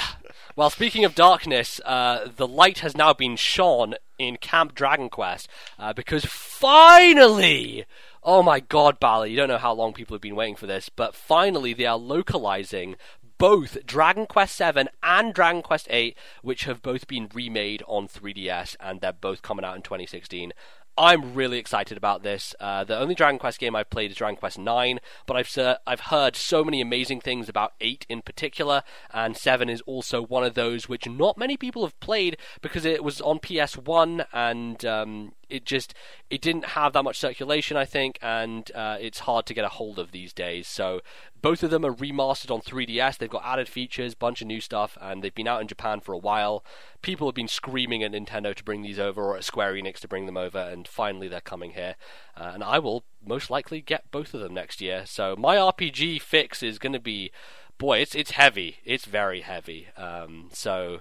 Well, speaking of darkness, uh, the light has now been shone in Camp Dragon Quest uh, because finally, oh my God, Bally, you don't know how long people have been waiting for this, but finally they are localizing both Dragon Quest VII and Dragon Quest VIII, which have both been remade on 3DS, and they're both coming out in 2016. I'm really excited about this. Uh, the only Dragon Quest game I've played is Dragon Quest IX, but I've I've heard so many amazing things about eight in particular, and seven is also one of those which not many people have played because it was on PS One and um, it just it didn't have that much circulation, I think, and uh, it's hard to get a hold of these days. So both of them are remastered on 3DS. They've got added features, bunch of new stuff, and they've been out in Japan for a while. People have been screaming at Nintendo to bring these over, or at Square Enix to bring them over, and finally they're coming here. Uh, and I will most likely get both of them next year. So my RPG fix is going to be, boy, it's it's heavy. It's very heavy. Um, so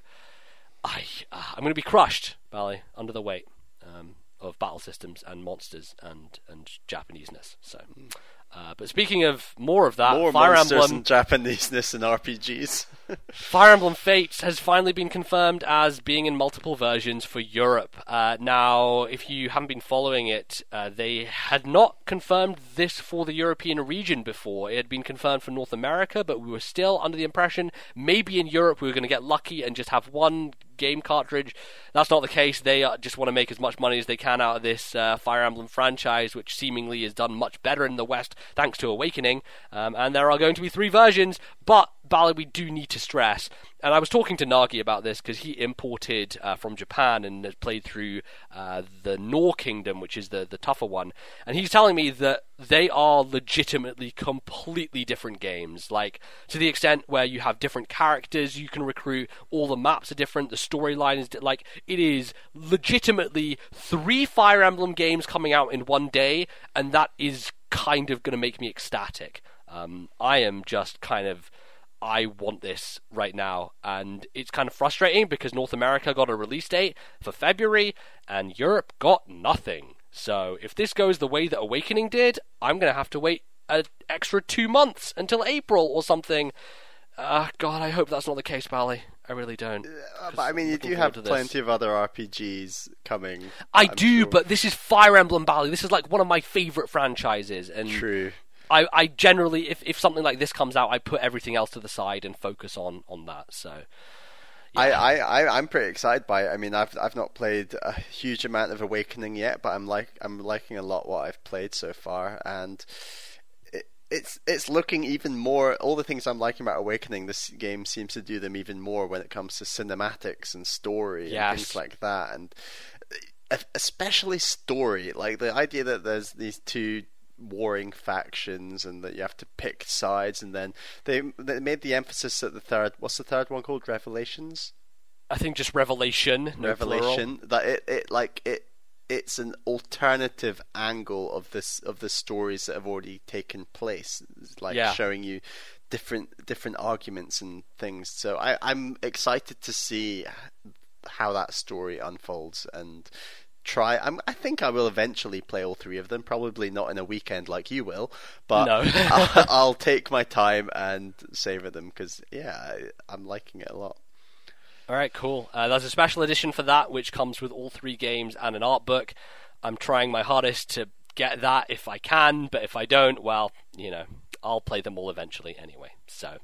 I uh, I'm going to be crushed, Bally, under the weight of battle systems and monsters and and Japaneseness. So. Uh, but speaking of more of that, More Fire monsters Emblem and Japaneseness in RPGs. Fire Emblem Fates has finally been confirmed as being in multiple versions for Europe. Uh, now, if you haven't been following it, uh, they had not confirmed this for the European region before. It had been confirmed for North America, but we were still under the impression maybe in Europe we were going to get lucky and just have one game cartridge. That's not the case. They uh, just want to make as much money as they can out of this uh, Fire Emblem franchise, which seemingly has done much better in the West thanks to Awakening. Um, and there are going to be three versions, but Bally, we do need to stress, and I was talking to Nagi about this because he imported uh, from Japan and has played through uh, the Nohr Kingdom, which is the the tougher one, and he's telling me that they are legitimately completely different games. Like to the extent where you have different characters you can recruit, all the maps are different, the storyline is di- like it is legitimately three Fire Emblem games coming out in one day, and that is kind of going to make me ecstatic. Um, I am just kind of I want this right now. And it's kind of frustrating because North America got a release date for February and Europe got nothing. So if this goes the way that Awakening did, I'm going to have to wait an extra two months until April or something. Uh, God, I hope that's not the case, Bally. I really don't. Uh, but I mean, you do have plenty of other RPGs coming. I I'm do, sure. but this is Fire Emblem Bally. This is like one of my favorite franchises, and true. I, I generally, if, if something like this comes out, I put everything else to the side and focus on, on that. So, I, I, I, I'm pretty excited by it. I mean, I've I've not played a huge amount of Awakening yet, but I'm like I'm liking a lot what I've played so far, and it, it's it's looking even more. All the things I'm liking about Awakening, this game seems to do them even more when it comes to cinematics and story and things like that, and especially story. Like the idea that there's these two warring factions and that you have to pick sides. And then they they made the emphasis at the third what's the third one called? Revelations? I think just Revelation, no plural. revelation that it, it like it it's an alternative angle of this of the stories that have already taken place It's like Yeah. showing you different different arguments and things. So I, i'm excited to see how that story unfolds. And try I'm, i think i will eventually play all three of them probably not in a weekend like you will but No. I'll, I'll take my time and savor them because yeah I, i'm liking it a lot All right, cool. Uh, there's a special edition for that, which comes with all three games and an art book. I'm trying my hardest to get that if I can, but if I don't, well, you know, I'll play them all eventually anyway. So,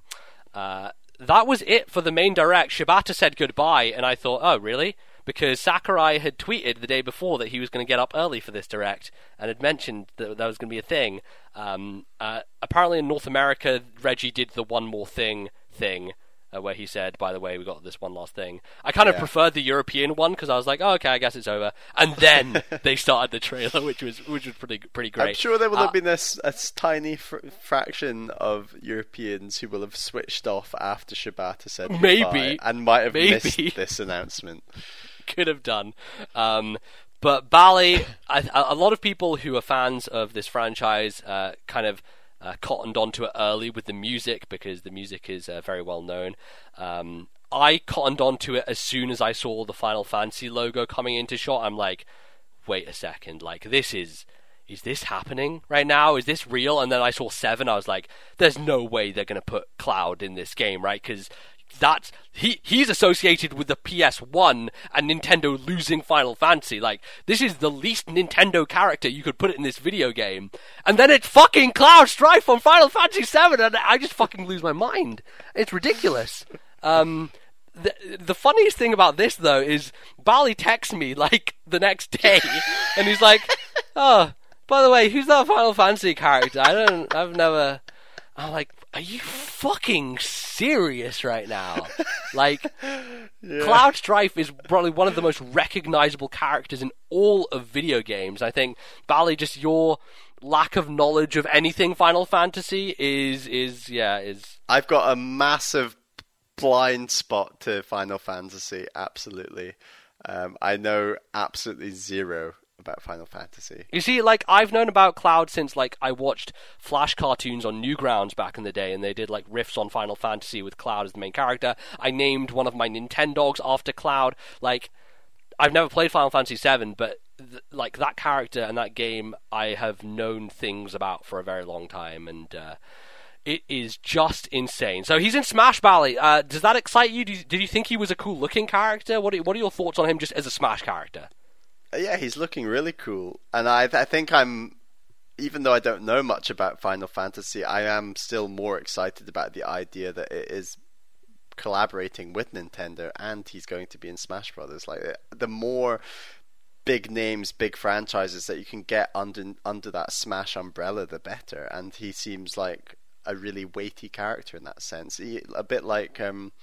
uh, that was it for the main direct. Shibata said goodbye, and I thought, oh, really? Because Sakurai had tweeted the day before that he was going to get up early for this direct and had mentioned that that was going to be a thing. Um, uh, apparently, in North America, Reggie did the one more thing thing uh, where he said, "By the way, we got this one last thing." I kind of Yeah. preferred the European one because I was like, "Oh, okay, I guess it's over." And then they started the trailer, which was which was pretty pretty great. I'm sure there will Uh, have been a, a tiny fr- fraction of Europeans who will have switched off after Shibata said Maybe. and might have Maybe. missed this announcement. Could have done. Um, but Bally, I, a lot of people who are fans of this franchise uh, kind of uh, cottoned onto it early with the music because the music is uh, very well known. Um, I cottoned onto it as soon as I saw the Final Fantasy logo coming into shot. I'm like, wait a second, like this is. Is this happening right now? Is this real? And then I saw seven. I was like, "There's no way they're going to put Cloud in this game, right? Because that's he he's associated with the PS1 and Nintendo losing Final Fantasy. Like this is the least Nintendo character you could put it in this video game, and then it's fucking Cloud Strife from Final Fantasy 7, and I just fucking lose my mind. It's ridiculous. Um, the, the funniest thing about this though is Bally texts me like the next day, and he's like, "Oh, by the way, who's that Final Fantasy character? I don't, I've never." I'm like, "Are you fucking serious right now?" Like, Cloud Strife is probably one of the most recognizable characters in all of video games. I think Bally, just your lack of knowledge of anything Final Fantasy is is yeah is I've got a massive blind spot to Final Fantasy. Absolutely, um, I know absolutely zero about Final Fantasy. You see, like I've known about Cloud since like I watched Flash cartoons on Newgrounds back in the day, and they did like riffs on Final Fantasy with Cloud as the main character. I named one of my Nintendogs after Cloud. Like I've never played Final Fantasy VII, but th- like that character and that game, I have known things about for a very long time, and uh, it is just insane. So he's in Smash Bally. Uh, does that excite you? Did, you? did you think he was a cool looking character? What are, what are your thoughts on him just as a Smash character? Yeah, he's looking really cool, and I I think I'm. Even though I don't know much about Final Fantasy, I am still more excited about the idea that it is collaborating with Nintendo, and he's going to be in Smash Brothers. Like uh, the more big names, big franchises that you can get under under that Smash umbrella, the better. And he seems like a really weighty character in that sense. He, a bit like um,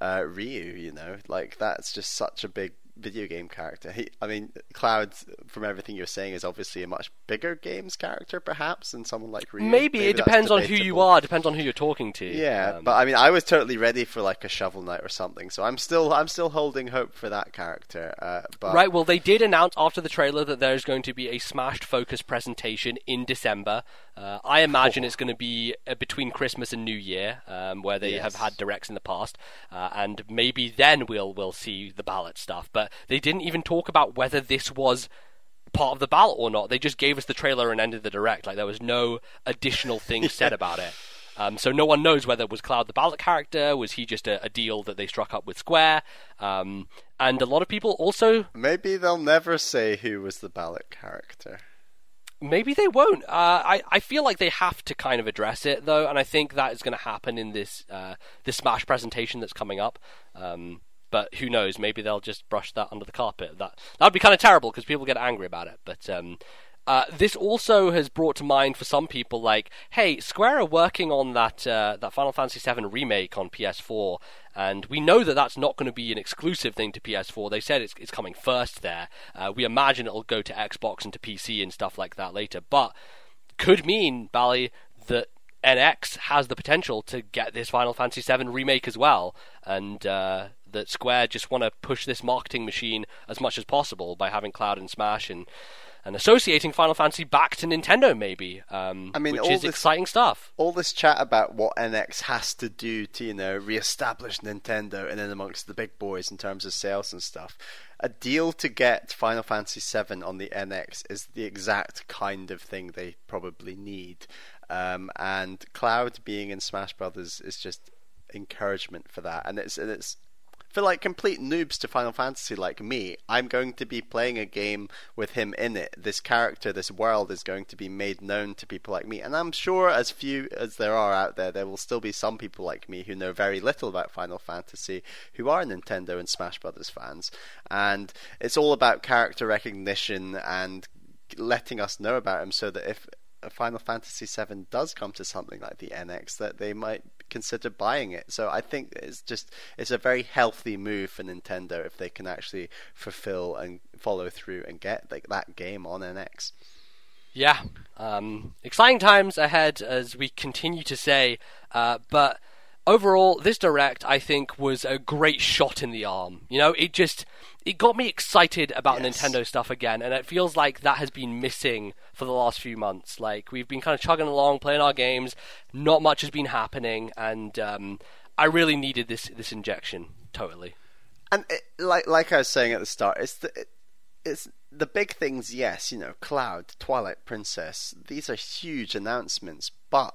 uh, Ryu, you know, like that's just such a big video game character. He, I mean, Cloud, from everything you're saying, is obviously a much bigger games character, perhaps, than someone like Ryu. Maybe, it that's depends on who you are. Depends on who you're talking to. Yeah, Um, but I mean, I was totally ready for like a Shovel Knight or something, so I'm still, I'm still holding hope for that character. Uh, but Right, well, they did announce after the trailer that there's going to be a Smashed Focus presentation in December. Uh, I imagine Oh. it's going to be uh, between Christmas and New Year, um, where they have had directs in the past, uh, and maybe then we'll we'll see the ballot stuff. But they didn't even talk about whether this was part of the ballot or not. They just gave us the trailer and ended the direct. Like there was no additional things said about it. Um, so no one knows whether was Cloud the ballot character, was he just a, a deal that they struck up with Square, um, and a lot of people also maybe they'll never say who was the ballot character. Maybe they won't. Uh, I I feel like they have to kind of address it though, and I think that is going to happen in this uh, this Smash presentation that's coming up. Um, but who knows? Maybe they'll just brush that under the carpet. That that would be kind of terrible because people get angry about it. But um, uh, this also has brought to mind for some people, like, hey, Square are working on that uh, that Final Fantasy VII remake on PS4, and we know that that's not going to be an exclusive thing to PS4. They said it's it's coming first there. Uh, we imagine it'll go to Xbox and to PC and stuff like that later, but could mean Bally that NX has the potential to get this Final Fantasy VII remake as well, and uh, that Square just want to push this marketing machine as much as possible by having Cloud and Smash and and associating Final Fantasy back to Nintendo, maybe. Um, I mean, which is this- exciting stuff. all this chat about what NX has to do to, you know, re-establish Nintendo and then amongst the big boys in terms of sales and stuff. A deal to get Final Fantasy VII on the NX is the exact kind of thing they probably need. Um, and Cloud being in Smash Brothers is just encouragement for that. And it's and it's for like complete noobs to Final Fantasy like me, I'm going to be playing a game with him in it. This character, this world is going to be made known to people like me. And I'm sure as few as there are out there, there will still be some people like me who know very little about Final Fantasy who are Nintendo and Smash Brothers fans. And it's all about character recognition and letting us know about him so that if Final Fantasy VII does come to something like the NX, that they might consider buying it. So I think it's just it's a very healthy move for Nintendo if they can actually fulfill and follow through and get like, that game on NX. Yeah, um, exciting times ahead as we continue to say. Uh, but overall, this direct I think was a great shot in the arm. You know, it just it got me excited about Yes. Nintendo stuff again, and it feels like that has been missing for the last few months. Like we've been kind of chugging along, playing our games, not much has been happening, and um, I really needed this this injection. Totally. And it, like like I was saying at the start, it's the it, it's the big things. Yes, you know, Cloud, Twilight Princess. These are huge announcements, but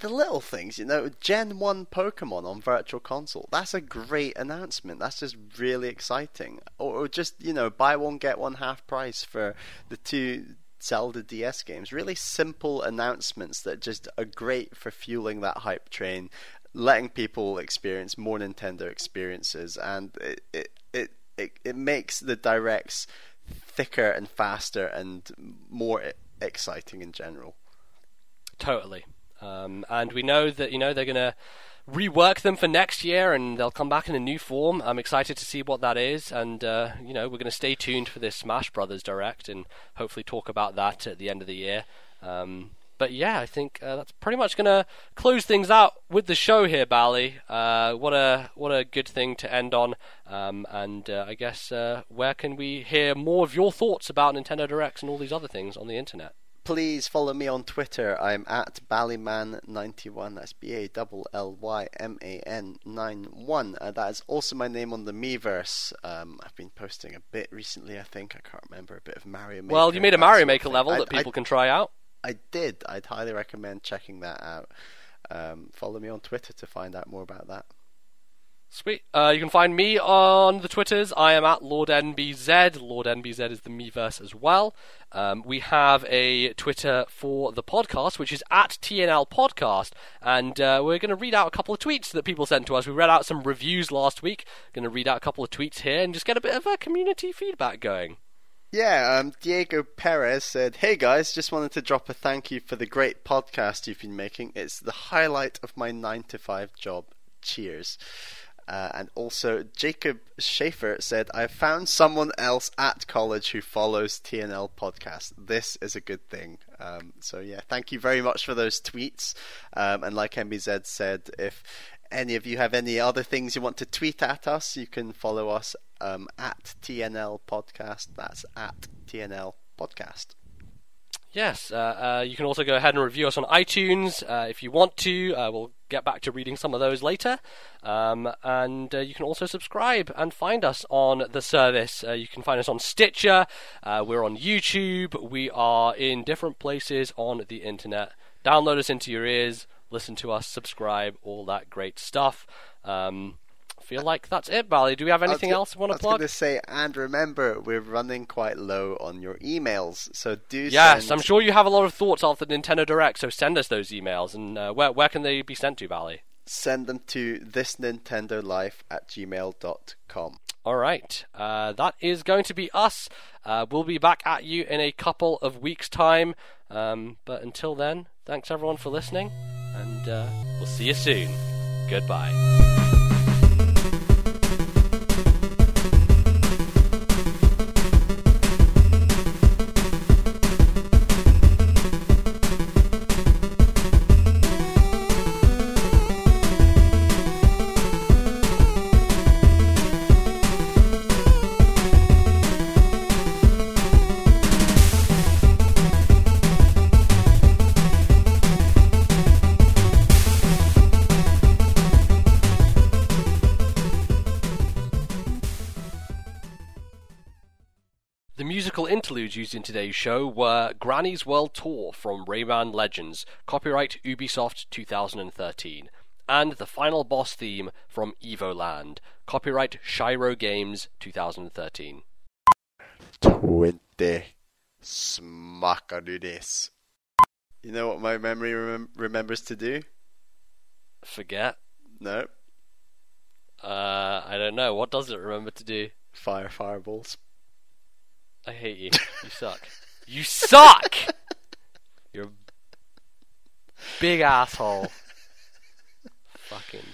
the little things, you know, Gen 1 Pokemon on Virtual Console, that's a great announcement. That's just really exciting. Or, or just, you know, buy one, get one half price for the two Zelda DS games. Really simple announcements that just are great for fueling that hype train, letting people experience more Nintendo experiences, and it, it, it, it, it makes the directs thicker and faster and more exciting in general. Totally. Um, and we know that you know they're going to rework them for next year, and they'll come back in a new form. I'm excited to see what that is, and uh, you know we're going to stay tuned for this Smash Brothers Direct, and hopefully talk about that at the end of the year. Um, but yeah, I think uh, that's pretty much going to close things out with the show here, Bally. Uh, what a what a good thing to end on. Um, and uh, I guess uh, where can we hear more of your thoughts about Nintendo Directs and all these other things on the internet? Please follow me on Twitter. I'm at Ballyman91. That's B A L L Y M A N 9 1. Uh, that is also my name on the Miiverse. Um, I've been posting a bit recently, I think. I can't remember. A bit of Mario Maker. Well, you made a Mario Maker level I- that people I, can try out. I did. I'd highly recommend checking that out. Um, follow me on Twitter to find out more about that. Sweet. Uh, you can find me on the Twitters. I am at LordNBZ. LordNBZ is the Miiverse as well. Um, we have a Twitter for the podcast, which is at TNL Podcast. And uh, we're going to read out a couple of tweets that people sent to us. We read out some reviews last week. Going to read out a couple of tweets here and just get a bit of a community feedback going. Yeah, um, Diego Perez said, Hey guys, just wanted to drop a thank you for the great podcast you've been making. It's the highlight of my 9 to 5 job. Cheers. Uh, and also, Jacob Schaefer said, I found someone else at college who follows TNL podcast. This is a good thing. Um, so, yeah, thank you very much for those tweets. Um, and like NBZ said, if any of you have any other things you want to tweet at us, you can follow us um, at TNL podcast. That's at TNL podcast. Yes, uh, uh, you can also go ahead and review us on iTunes uh, if you want to. Uh, we'll get back to reading some of those later. Um, and uh, you can also subscribe and find us on the service. Uh, you can find us on Stitcher. we're on YouTube. We are in different places on the internet. Download us into your ears, listen to us, subscribe, all that great stuff. Um, feel like that's it, Bally. Do we have anything else we want to plug? I was going to say, and remember, we're running quite low on your emails, so do. Yes, send... I'm sure you have a lot of thoughts after the Nintendo Direct, so send us those emails. And uh, where where can they be sent to, Bally? Send them to thisnintendolife at gmail.com. All right, uh, that is going to be us. Uh, we'll be back at you in a couple of weeks' time. Um, but until then, thanks everyone for listening, and uh, we'll see you soon. Goodbye. Interludes used in today's show were Granny's World Tour from Rayman Legends, copyright Ubisoft 2013, and the final boss theme from Evoland, copyright Shiro Games 2013. 20 Smakadudes. You know what my memory rem- remembers to do? Forget? No. Uh, I don't know. What does it remember to do? Fire fireballs. I hate you. You suck. you suck! You're a big asshole. Fucking.